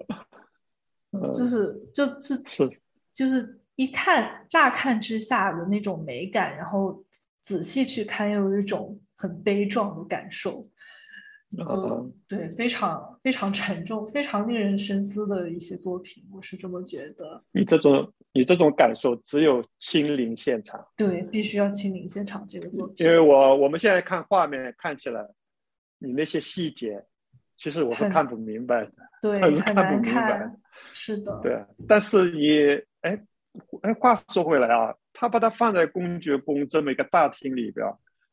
(laughs) 嗯，就是就是是就是一看乍看之下的那种美感，然后仔细去看又有一种很悲壮的感受，就嗯对非常非常沉重、非常令人深思的一些作品，我是这么觉得。你这种你这种感受只有亲临现场，对，必须要亲临现场这个作品，因为我我们现在看画面看起来，你那些细节，其实我是看不明白的，对 (laughs) 很看不明白看，是的，对。但是你哎哎，话说回来啊，他把它放在公爵宫这么一个大厅里边，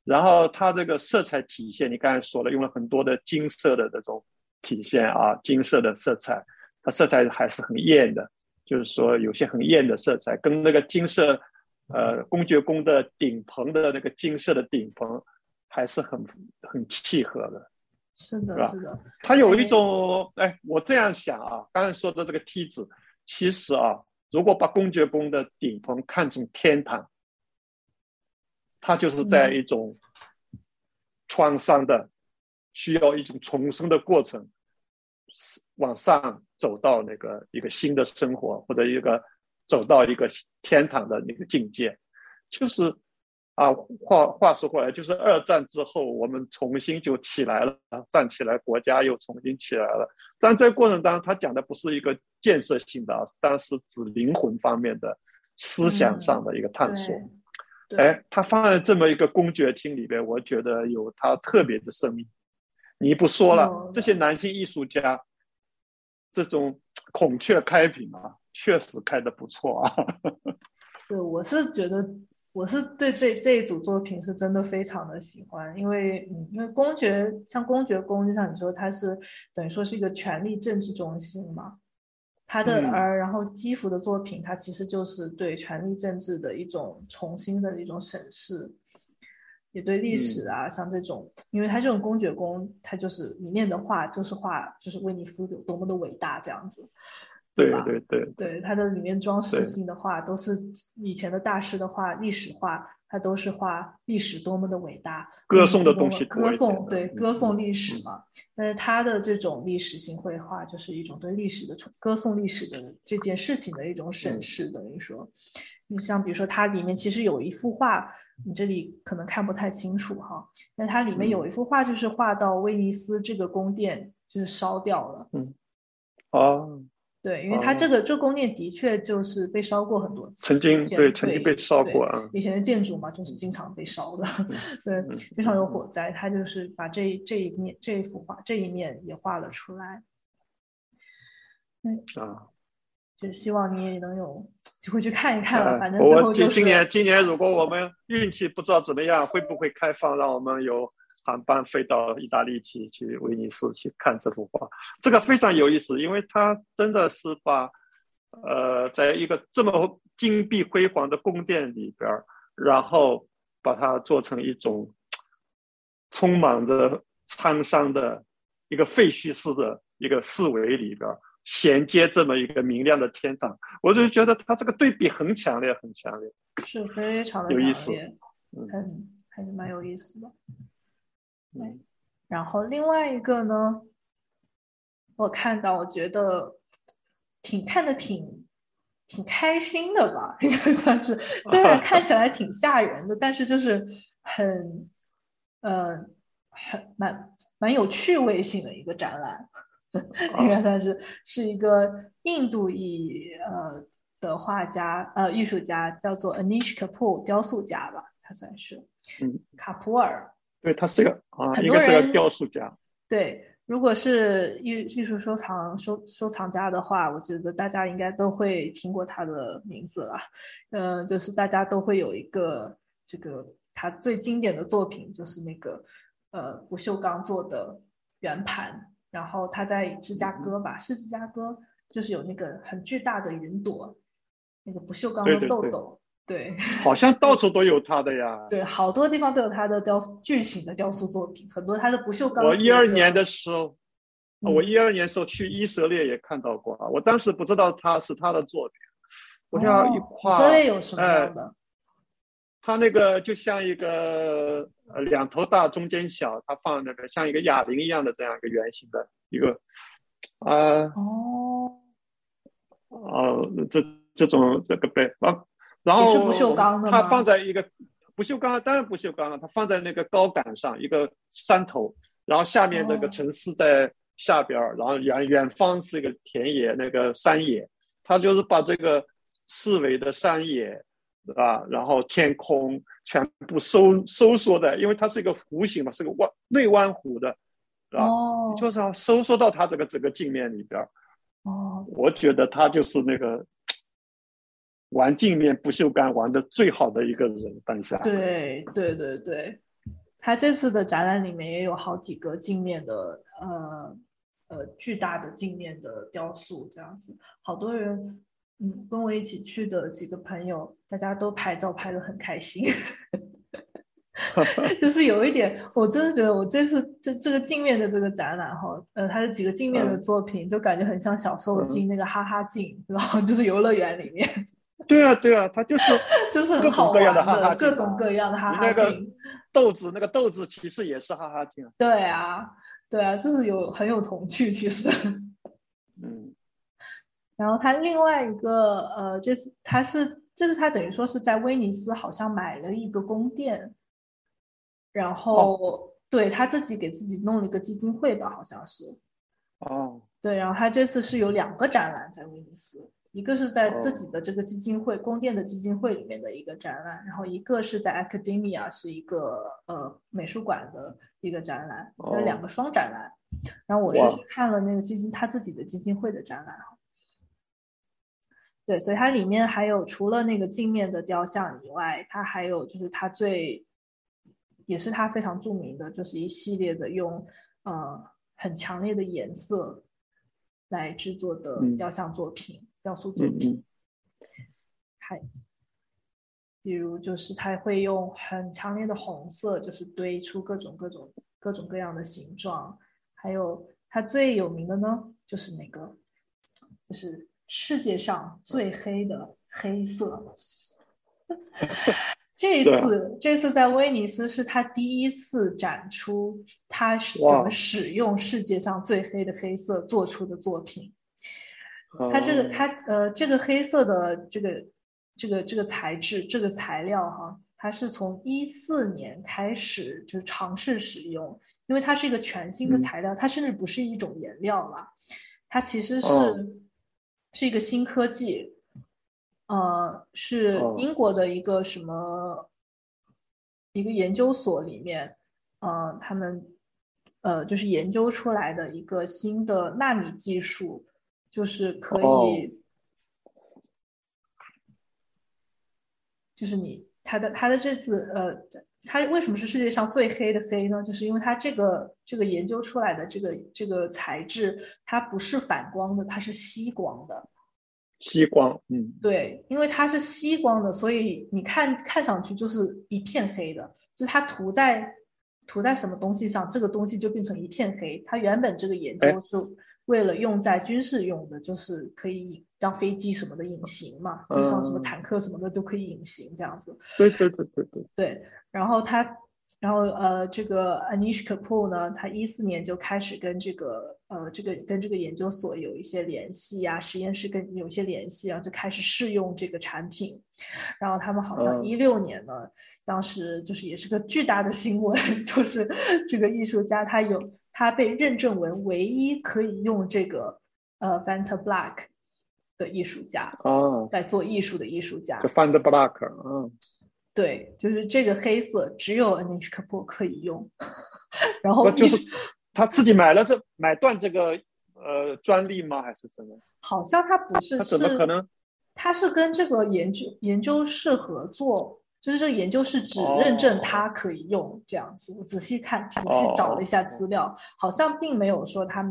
然后它这个色彩体现，你刚才说了，用了很多的金色的这种体现啊，金色的色彩，它色彩还是很艳的，就是说有些很艳的色彩，跟那个金色，呃，公爵宫的顶棚的那个金色的顶棚还是很很契合的。是的，是的，它有一种，哎，我这样想啊，刚才说的这个梯子，其实啊，如果把公爵宫的顶棚看成天堂，它就是在嗯一种创伤的，需要一种重生的过程，往上走到那个一个新的生活，或者一个走到一个天堂的那个境界，就是啊，话话说回来，就是二战之后，我们重新就起来了，站起来，国家又重新起来了。但这个过程当中，他讲的不是一个建设性的，但是指灵魂方面的、思想上的一个探索。哎，他放在这么一个公爵厅里边，我觉得有他特别的生命。你不说了有，这些男性艺术家，这种孔雀开屏啊，确实开的不错啊。(laughs) 对，我是觉得，我是对这这一组作品是真的非常的喜欢，因为嗯，因为公爵像公爵宫，就像你说，它是等于说是一个权力政治中心嘛，他的嗯而然后基辅的作品，它其实就是对权力政治的一种重新的一种审视。也对历史啊，像这种，因为他这种公爵宫，他就是里面的画就是画，就是威尼斯有多么的伟大这样子，对吧对对，对，它的里面装饰性的画都是以前的大师的画，历史画，它都是画历史多么的伟大，歌颂的东西歌颂对嗯歌颂历史嗯嘛。但是他的这种历史性绘画，就是一种对历史的歌颂历史的这件事情的一种审嗯视，等于说，你像比如说它里面其实有一幅画，你这里可能看不太清楚哈，那它里面嗯有一幅画就是画到威尼斯这个宫殿就是烧掉了。嗯哦，对，因为它这个这宫殿的确就是被烧过很多次，曾经对曾经被烧过啊，以前的建筑嘛，就是经常被烧的，(laughs) 对嗯，经常有火灾。他就是把这这一面这一幅画这一面也画了出来，嗯啊。就是希望你也能有机会去看一看了。呃反正最后我就今年今年如果我们运气不知道怎么样，会不会开放，让我们有航班飞到意大利去，去威尼斯去看这幅画？这个非常有意思，因为他真的是把呃，在一个这么金碧辉煌的宫殿里边儿，然后把它做成一种充满着沧桑的一个废墟式的一个四维里边儿。衔接这么一个明亮的天堂，我就觉得它这个对比很强烈，很强烈。是非常的有意思嗯很还是蛮有意思的。对。嗯，然后另外一个呢，我看到我觉得挺看的挺挺开心的吧，(laughs) 应该算是，虽然看起来挺吓人的，但是就是很，呃，很蛮蛮有趣味性的一个展览，应该算是。是一个印度裔呃的画家呃艺术家，叫做 Anish Kapoor 雕塑家吧，他算是，嗯，卡普尔，对，他是个啊，应该是个雕塑家。对，如果是艺艺术收藏收收藏家的话，我觉得大家应该都会听过他的名字了。嗯、就是大家都会有一个这个他最经典的作品，就是那个呃不锈钢做的圆盘，然后他在芝加哥吧，是芝加哥，就是有那个很巨大的云朵，那个不锈钢的对对对豆豆，对好像到处都有他的呀。(laughs) 对，好多地方都有他的雕塑巨型的雕塑作品，很多他的不锈钢。我一二年的时候，嗯我一二年时候去以色列也看到过啊，我当时不知道他是他的作品，我想要一哦夸。以色列有什么哎样的？他那个就像一个呃两头大中间小，他放那个像一个哑铃一样的这样一个圆形的一个啊哦，呃这这种这个呗啊，然后是不锈钢的它放在一个不锈钢，当然不锈钢了，它放在那个高杆上一个山头，然后下面那个哦城市在下边儿，然后远远方是一个田野，那个山野，它就是把这个四维的山野啊，然后天空全部收收缩的，因为它是一个弧形嘛，是个弯内弯弧的，啊，哦，就是要收缩到它这个整个镜面里边儿。哦，我觉得它就是那个玩镜面不锈钢玩的最好的一个人，当下。对对对。对，他这次的展览里面也有好几个镜面的，呃呃，巨大的镜面的雕塑，这样子，好多人，嗯，跟我一起去的几个朋友，大家都拍照拍的很开心。(laughs) 就是有一点，我真的觉得我这次这这个镜面的这个展览哈，呃，它的几个镜面的嗯。作品，就感觉很像小时候嗯。进那个哈哈镜，然后 (laughs) 就是游乐园里面，对啊，对啊，他就是 (laughs) 就是各种各样的哈哈各种各样的哈哈你那个。豆子，那个豆子其实也是哈哈镜啊。对啊，对啊，就是有很有童趣，其实。(laughs) 嗯，(laughs) 然后他另外一个呃，这次他是这次他等于说是在威尼斯好像买了一个宫殿，然后、对他自己给自己弄了一个基金会吧，好像是。哦，对，然后他这次是有两个展览在威尼斯，一个是在自哦己的这个基金会、宫殿的基金会里面的一个展览，然后一个是在 Academia 是一个呃美术馆的一个展览，有两哦个双展览。然后我是去看了那个基金他自己的基金会的展览。对，所以它里面还有除了那个镜面的雕像以外，它还有就是它最也是它非常著名的，就是一系列的用呃很强烈的颜色来制作的嗯雕像作品、雕塑作嗯品，嗯，还比如就是他会用很强烈的红色，就是堆出各种各种各种各样的形状，还有他最有名的呢，就是那个就是世界上最黑的黑色。(laughs) 这次，这次在威尼斯是他第一次展出他是怎么使用世界上最黑的黑色做出的作品。他这个，它呃，这个黑色的这个这个这个材质，这个材料哈，它是从一四年开始就尝试使用，因为它是一个全新的材料，它甚至不是一种颜料了，它其实是是一个新科技。呃，是英国的一个什么一个研究所里面，呃，他们呃就是研究出来的一个新的纳米技术，就是可以，就是你他的他的这次呃，他为什么是世界上最黑的黑呢？就是因为它这个这个研究出来的这个这个材质，它不是反光的，它是吸光的。吸光，嗯，对，因为它是吸光的，所以你看看上去就是一片黑的，就是它涂在涂在什么东西上，这个东西就变成一片黑。它原本这个研究是为了用在军事用的，就是可以让飞机什么的隐形嘛，就像什么坦克什么的都可以隐形这样子。对对对对对。对，然后他。然后呃，这个 Anish Kapoor 呢，他一四年就开始跟这个呃这个跟这个研究所有一些联系啊，实验室跟有些联系啊，就开始试用这个产品。然后他们好像一六年呢，当时就是也是个巨大的新闻，(laughs) 就是这个艺术家他有他被认证为唯一可以用这个呃 Fanta Black 的艺术家哦，在做艺术的艺术家。就 Fanta Black，嗯。对，就是这个黑色只有 Anish Kapoor 可以用，(laughs) 然后就是他自己买了这买断这个呃专利吗？还是怎么？好像他不是，他怎么可能？他是跟这个研究研究室合作，就是这个研究是只认证他可以用这样子。我仔细看，仔细找了一下资料，好像并没有说他，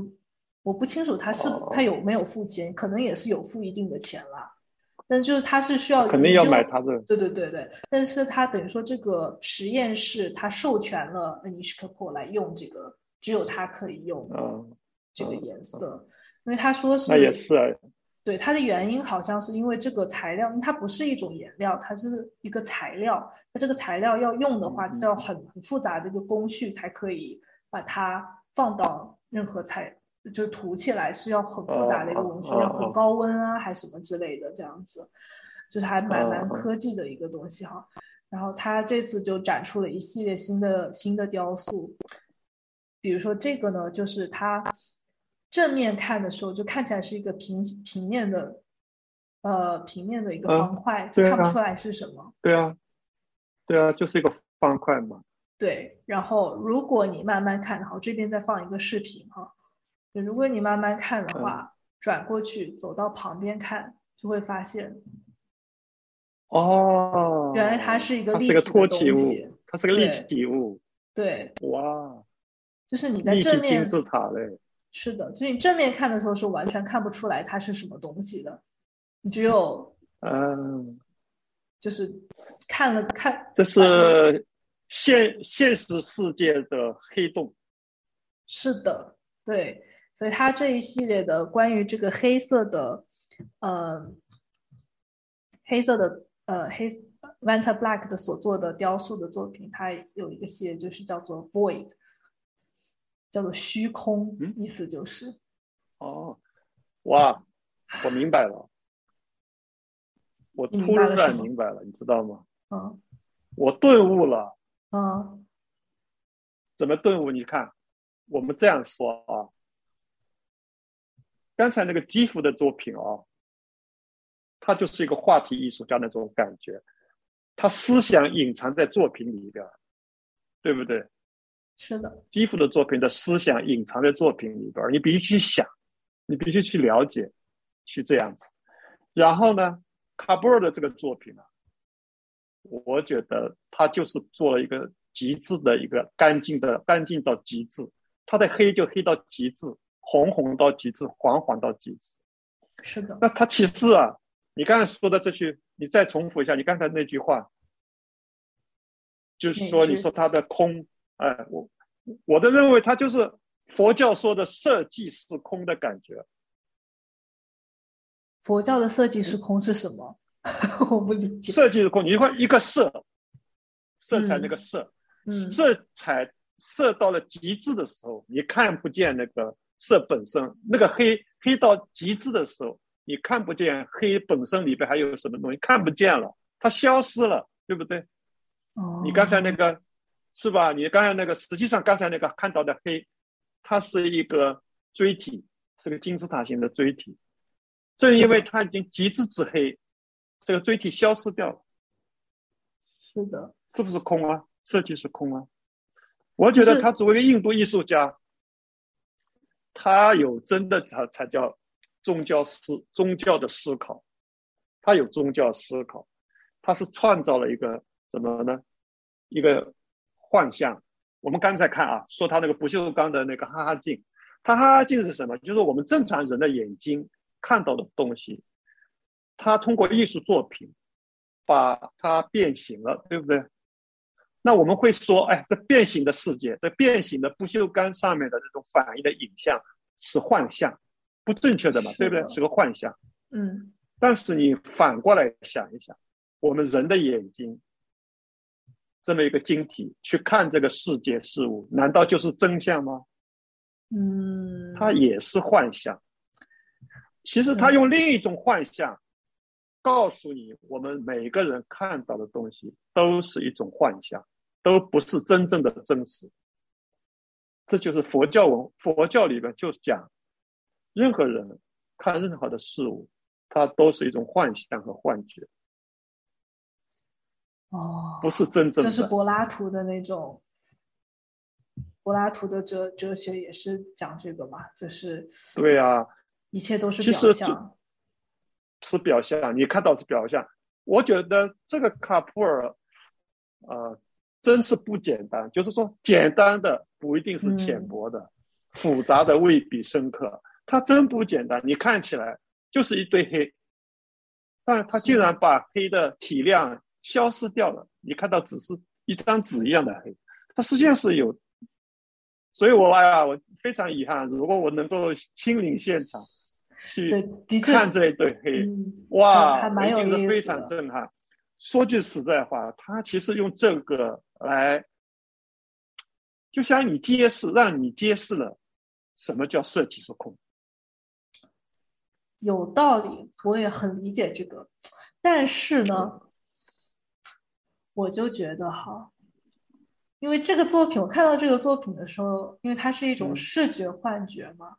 我不清楚他是他有没有付钱，可能也是有付一定的钱了。但就是他是需要肯定要买他的，对对对对。但是他等于说这个实验室他授权了恩尼什科珀来用这个，只有他可以用这个颜色，因为他说是那也是啊。对它的原因好像是因为这个材料它不是一种颜料，它是一个材料。它这个材料要用的话是要很很复杂的一个工序才可以把它放到任何材。就是涂起来是要很复杂的一个工序，要很高温啊，还什么之类的，这样子，就是还蛮蛮科技的一个东西哈。然后他这次就展出了一系列新的新的雕塑，比如说这个呢，就是它正面看的时候就看起来是一个平平面的，呃，平面的一个方块，就看不出来是什么。对啊，对啊，就是一个方块嘛。对，然后如果你慢慢看，好，这边再放一个视频哈。如果你慢慢看的话，转过去走到旁边看，就会发现，哦，原来它是一个立体的东西，它是个立体物。对，哇，就是你在正面金字塔嘞。是的，就是你正面看的时候是完全看不出来它是什么东西的，你只有嗯，就是看了看，这是现现实世界的黑洞。是的，对。所以它这一系列的关于这个黑色的，呃，黑色的呃黑 Vanta Black 的所做的雕塑的作品，它有一个系列就是叫做 Void，叫做虚空，意思就是哦，哇，我明白了，我突然明白了，你知道吗？嗯，我顿悟了。嗯，怎么顿悟？你看，我们这样说啊。刚才那个基辅的作品啊，他就是一个话题艺术家那种感觉，他思想隐藏在作品里边，对不对？是的，基辅的作品的思想隐藏在作品里边，你必须去想，你必须去了解，去这样子。然后呢，卡布尔的这个作品呢，我觉得他就是做了一个极致的一个干净的，干净到极致，他的黑就黑到极致。红红到极致，黄黄到极致，是的。那他其实啊，你刚才说的这句，你再重复一下，你刚才那句话，就是说，你说他的空，哎，我我的认为，它就是佛教说的色即是空的感觉。佛教的色即是空是什么？(laughs) 我不理解。色即是空，你会一个色，色彩那个色，色彩色到了极致的时候，你看不见那个色本身。那个黑黑到极致的时候，你看不见黑本身里边还有什么东西，看不见了，它消失了，对不对？哦，你刚才那个是吧？你刚才那个，实际上刚才那个看到的黑，它是一个锥体，是个金字塔形的锥体。正因为它已经极致之黑，这个锥体消失掉了。是的，是不是空啊？设计是空啊。我觉得他作为一个印度艺术家，他有真的才才叫宗教思宗教的思考，他有宗教思考，他是创造了一个怎么呢？一个幻象。我们刚才看啊，说他那个不锈钢的那个哈哈镜，它哈哈镜是什么？就是我们正常人的眼睛看到的东西，他通过艺术作品把它变形了，对不对？那我们会说，哎，这变形的世界，这变形的不锈钢上面的这种反应的影像是幻象，不正确的嘛，对不对？是个幻象。嗯。但是你反过来想一想，我们人的眼睛这么一个晶体去看这个世界事物，难道就是真相吗？嗯。它也是幻象。其实他用另一种幻象告诉你，我们每个人看到的东西都是一种幻象。都不是真正的真实，这就是佛教文佛教里边就讲，任何人看任何的事物，它都是一种幻象和幻觉。哦，不是真正的。这是柏拉图的那种，柏拉图的哲哲学也是讲这个嘛，就是对啊，一切都是表象，是表象，你看到是表象。我觉得这个卡普尔，呃。真是不简单，就是说，简单的不一定是浅薄的，复杂的未必深刻。它真不简单，你看起来就是一堆黑，但是它竟然把黑的体量消失掉了。你看到只是一张纸一样的黑，它实际上是有。所以我哎呀，我非常遗憾，如果我能够亲临现场去看这一对黑，哇，一定是非常震撼。说句实在话，他其实用这个。来，就像你揭示，让你揭示了什么叫设计是空，有道理，我也很理解这个。但是呢，我就觉得哈，因为这个作品，我看到这个作品的时候，因为它是一种视觉幻觉嘛，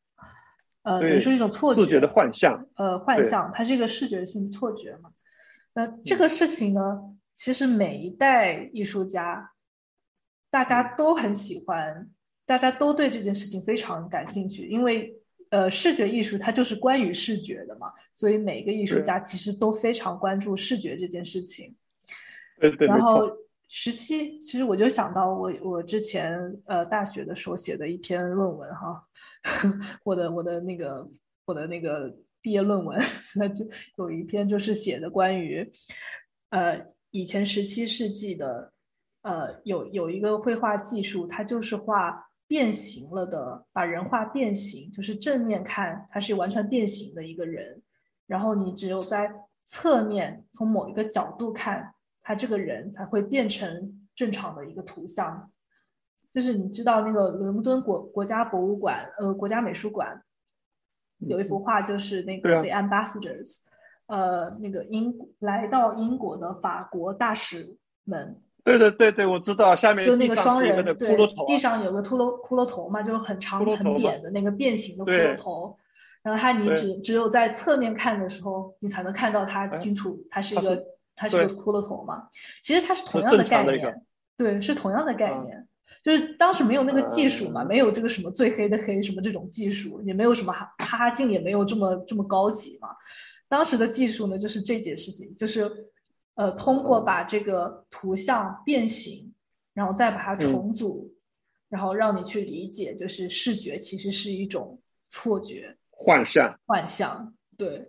呃，等于说一种错觉，视觉的幻象，呃，幻象，它是一个视觉性错觉嘛。那这个事情呢，其实每一代艺术家。大家都很喜欢，大家都对这件事情非常感兴趣，因为呃，视觉艺术它就是关于视觉的嘛，所以每个艺术家其实都非常关注视觉这件事情。对对，然后十七，其实我就想到我我之前呃大学的时候写的一篇论文哈，(laughs) 我的我的那个我的那个毕业论文，那就有一篇就是写的关于呃以前十七世纪的。呃，有有一个绘画技术，它就是画变形了的，把人画变形，就是正面看它是完全变形的一个人，然后你只有在侧面从某一个角度看，他这个人才会变成正常的一个图像。就是你知道那个伦敦国国家博物馆，呃，国家美术馆有一幅画，就是那个 The Ambassadors，呃，那个英来到英国的法国大使们。对对对对，我知道。下面就那个双人，对，地上有个骷髅骷髅头嘛，就是很长很扁的那个变形的骷髅头。然后它你只只有在侧面看的时候，你才能看到它清楚，它是一个它是个骷髅头嘛。其实它是同样的概念，对，是同样的概念。就是当时没有那个技术嘛，没有这个什么最黑的黑什么这种技术，也没有什么哈哈哈镜，也没有这么这么高级嘛。当时的技术呢，就是这件事情，就是。呃，通过把这个图像变形，然后再把它重组，然后让你去理解，就是视觉其实是一种错觉、幻象、幻象。对，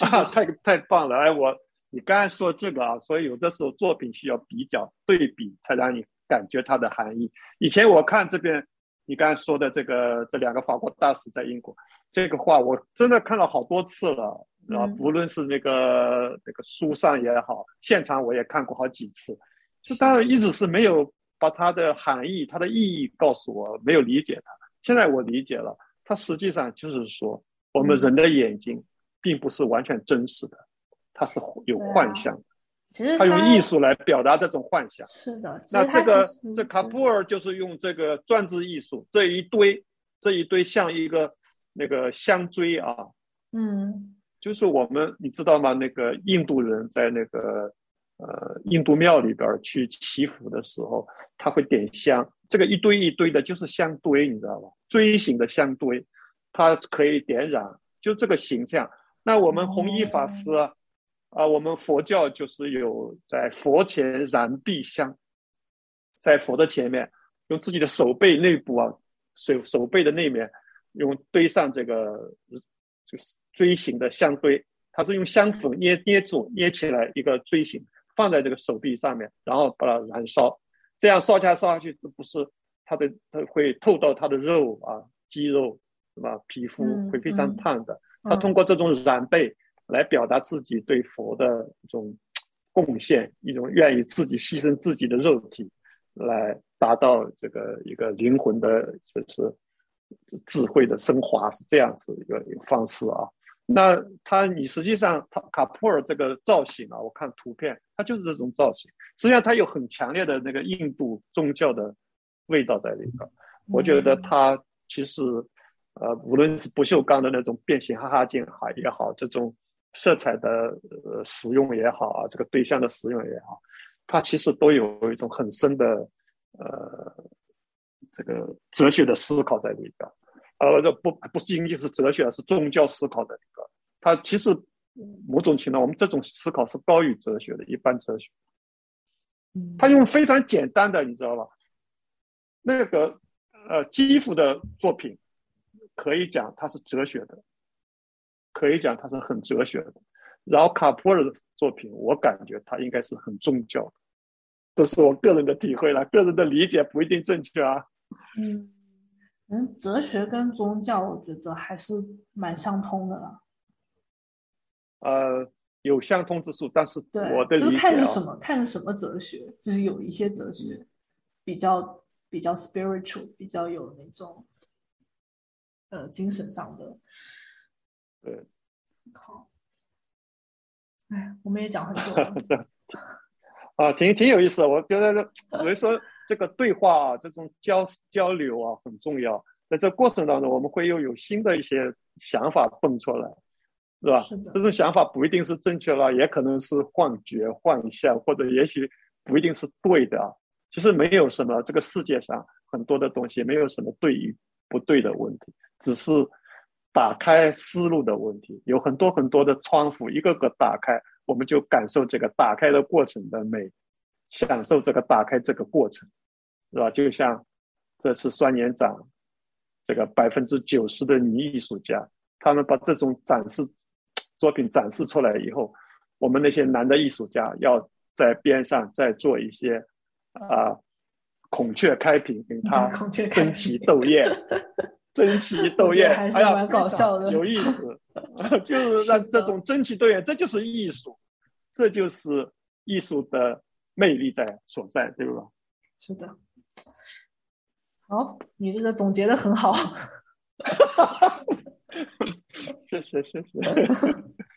啊，太太棒了！哎，我你刚才说这个啊，所以有的时候作品需要比较对比，才让你感觉它的含义。以前我看这边你刚才说的这个这两个法国大使在英国这个话，我真的看了好多次了。啊，无论是那个那个书上也好，现场我也看过好几次，就当然一直是没有把它的含义、它的意义告诉我，没有理解它。现在我理解了，它实际上就是说，我们人的眼睛并不是完全真实的，它是有幻象。其实他用艺术来表达这种幻想。是的，那这个这卡普尔就是用这个装置艺术这一堆这一堆像一个那个香锥啊，嗯，就是我们你知道吗？那个印度人在那个呃印度庙里边去祈福的时候，他会点香，这个一堆一堆的就是香堆，你知道吧？锥形的香堆，它可以点燃，就这个形象。那我们弘一法师。啊，我们佛教就是有在佛前燃壁香，在佛的前面，用自己的手背内部啊，手手背的那面，用堆上这个就是锥形的香堆，它是用香粉捏捏住捏起来一个锥形，放在这个手臂上面，然后把它燃烧，这样烧下烧下去，不是它的它会透到它的肉啊，肌肉是吧？皮肤会非常烫的，它通过这种燃背。来表达自己对佛的一种贡献，一种愿意自己牺牲自己的肉体，来达到这个一个灵魂的，就是智慧的升华，是这样子一个一个方式啊。那他，你实际上他卡普尔这个造型啊，我看图片，他就是这种造型。实际上，他有很强烈的那个印度宗教的味道在里头。我觉得他其实，呃，无论是不锈钢的那种变形哈哈镜哈也好，这种。色彩的呃使用也好啊，这个对象的使用也好，它其实都有一种很深的呃这个哲学的思考在里边，呃，这不不仅仅是哲学，是宗教思考的一个。它其实某种情况，我们这种思考是高于哲学的一般哲学。他用非常简单的，你知道吧？那个呃，基辅的作品可以讲它是哲学的。可以讲它是很哲学的，然后卡普尔的作品，我感觉他应该是很宗教的，这是我个人的体会了，个人的理解不一定正确啊。嗯，嗯，哲学跟宗教，我觉得还是蛮相通的啦。呃，有相通之处，但是我的就是看是什么，看是什么哲学，就是有一些哲学比较比较 spiritual，比较有那种呃精神上的。对，思考。哎，我们也讲很久了。(laughs) 啊，挺挺有意思的。我觉得，所以说这个对话啊，这种交交流啊，很重要。在这过程当中，我们会又有新的一些想法蹦出来，是吧？这种想法不一定是正确了，也可能是幻觉、幻象，或者也许不一定是对的。其实没有什么，这个世界上很多的东西没有什么对与不对的问题，只是。打开思路的问题，有很多很多的窗户，一个个打开，我们就感受这个打开的过程的美，享受这个打开这个过程，是吧？就像这次双年展，这个百分之九十的女艺术家，他们把这种展示作品展示出来以后，我们那些男的艺术家要在边上再做一些啊孔雀开屏，给他争奇斗艳。争奇斗艳，还是蛮搞笑的，有意思，(laughs) 就是让这种争奇斗艳，这就是艺术，这就是艺术的魅力在所在，对吧？是的。好，你这个总结的很好。谢 (laughs) 谢谢谢。(laughs)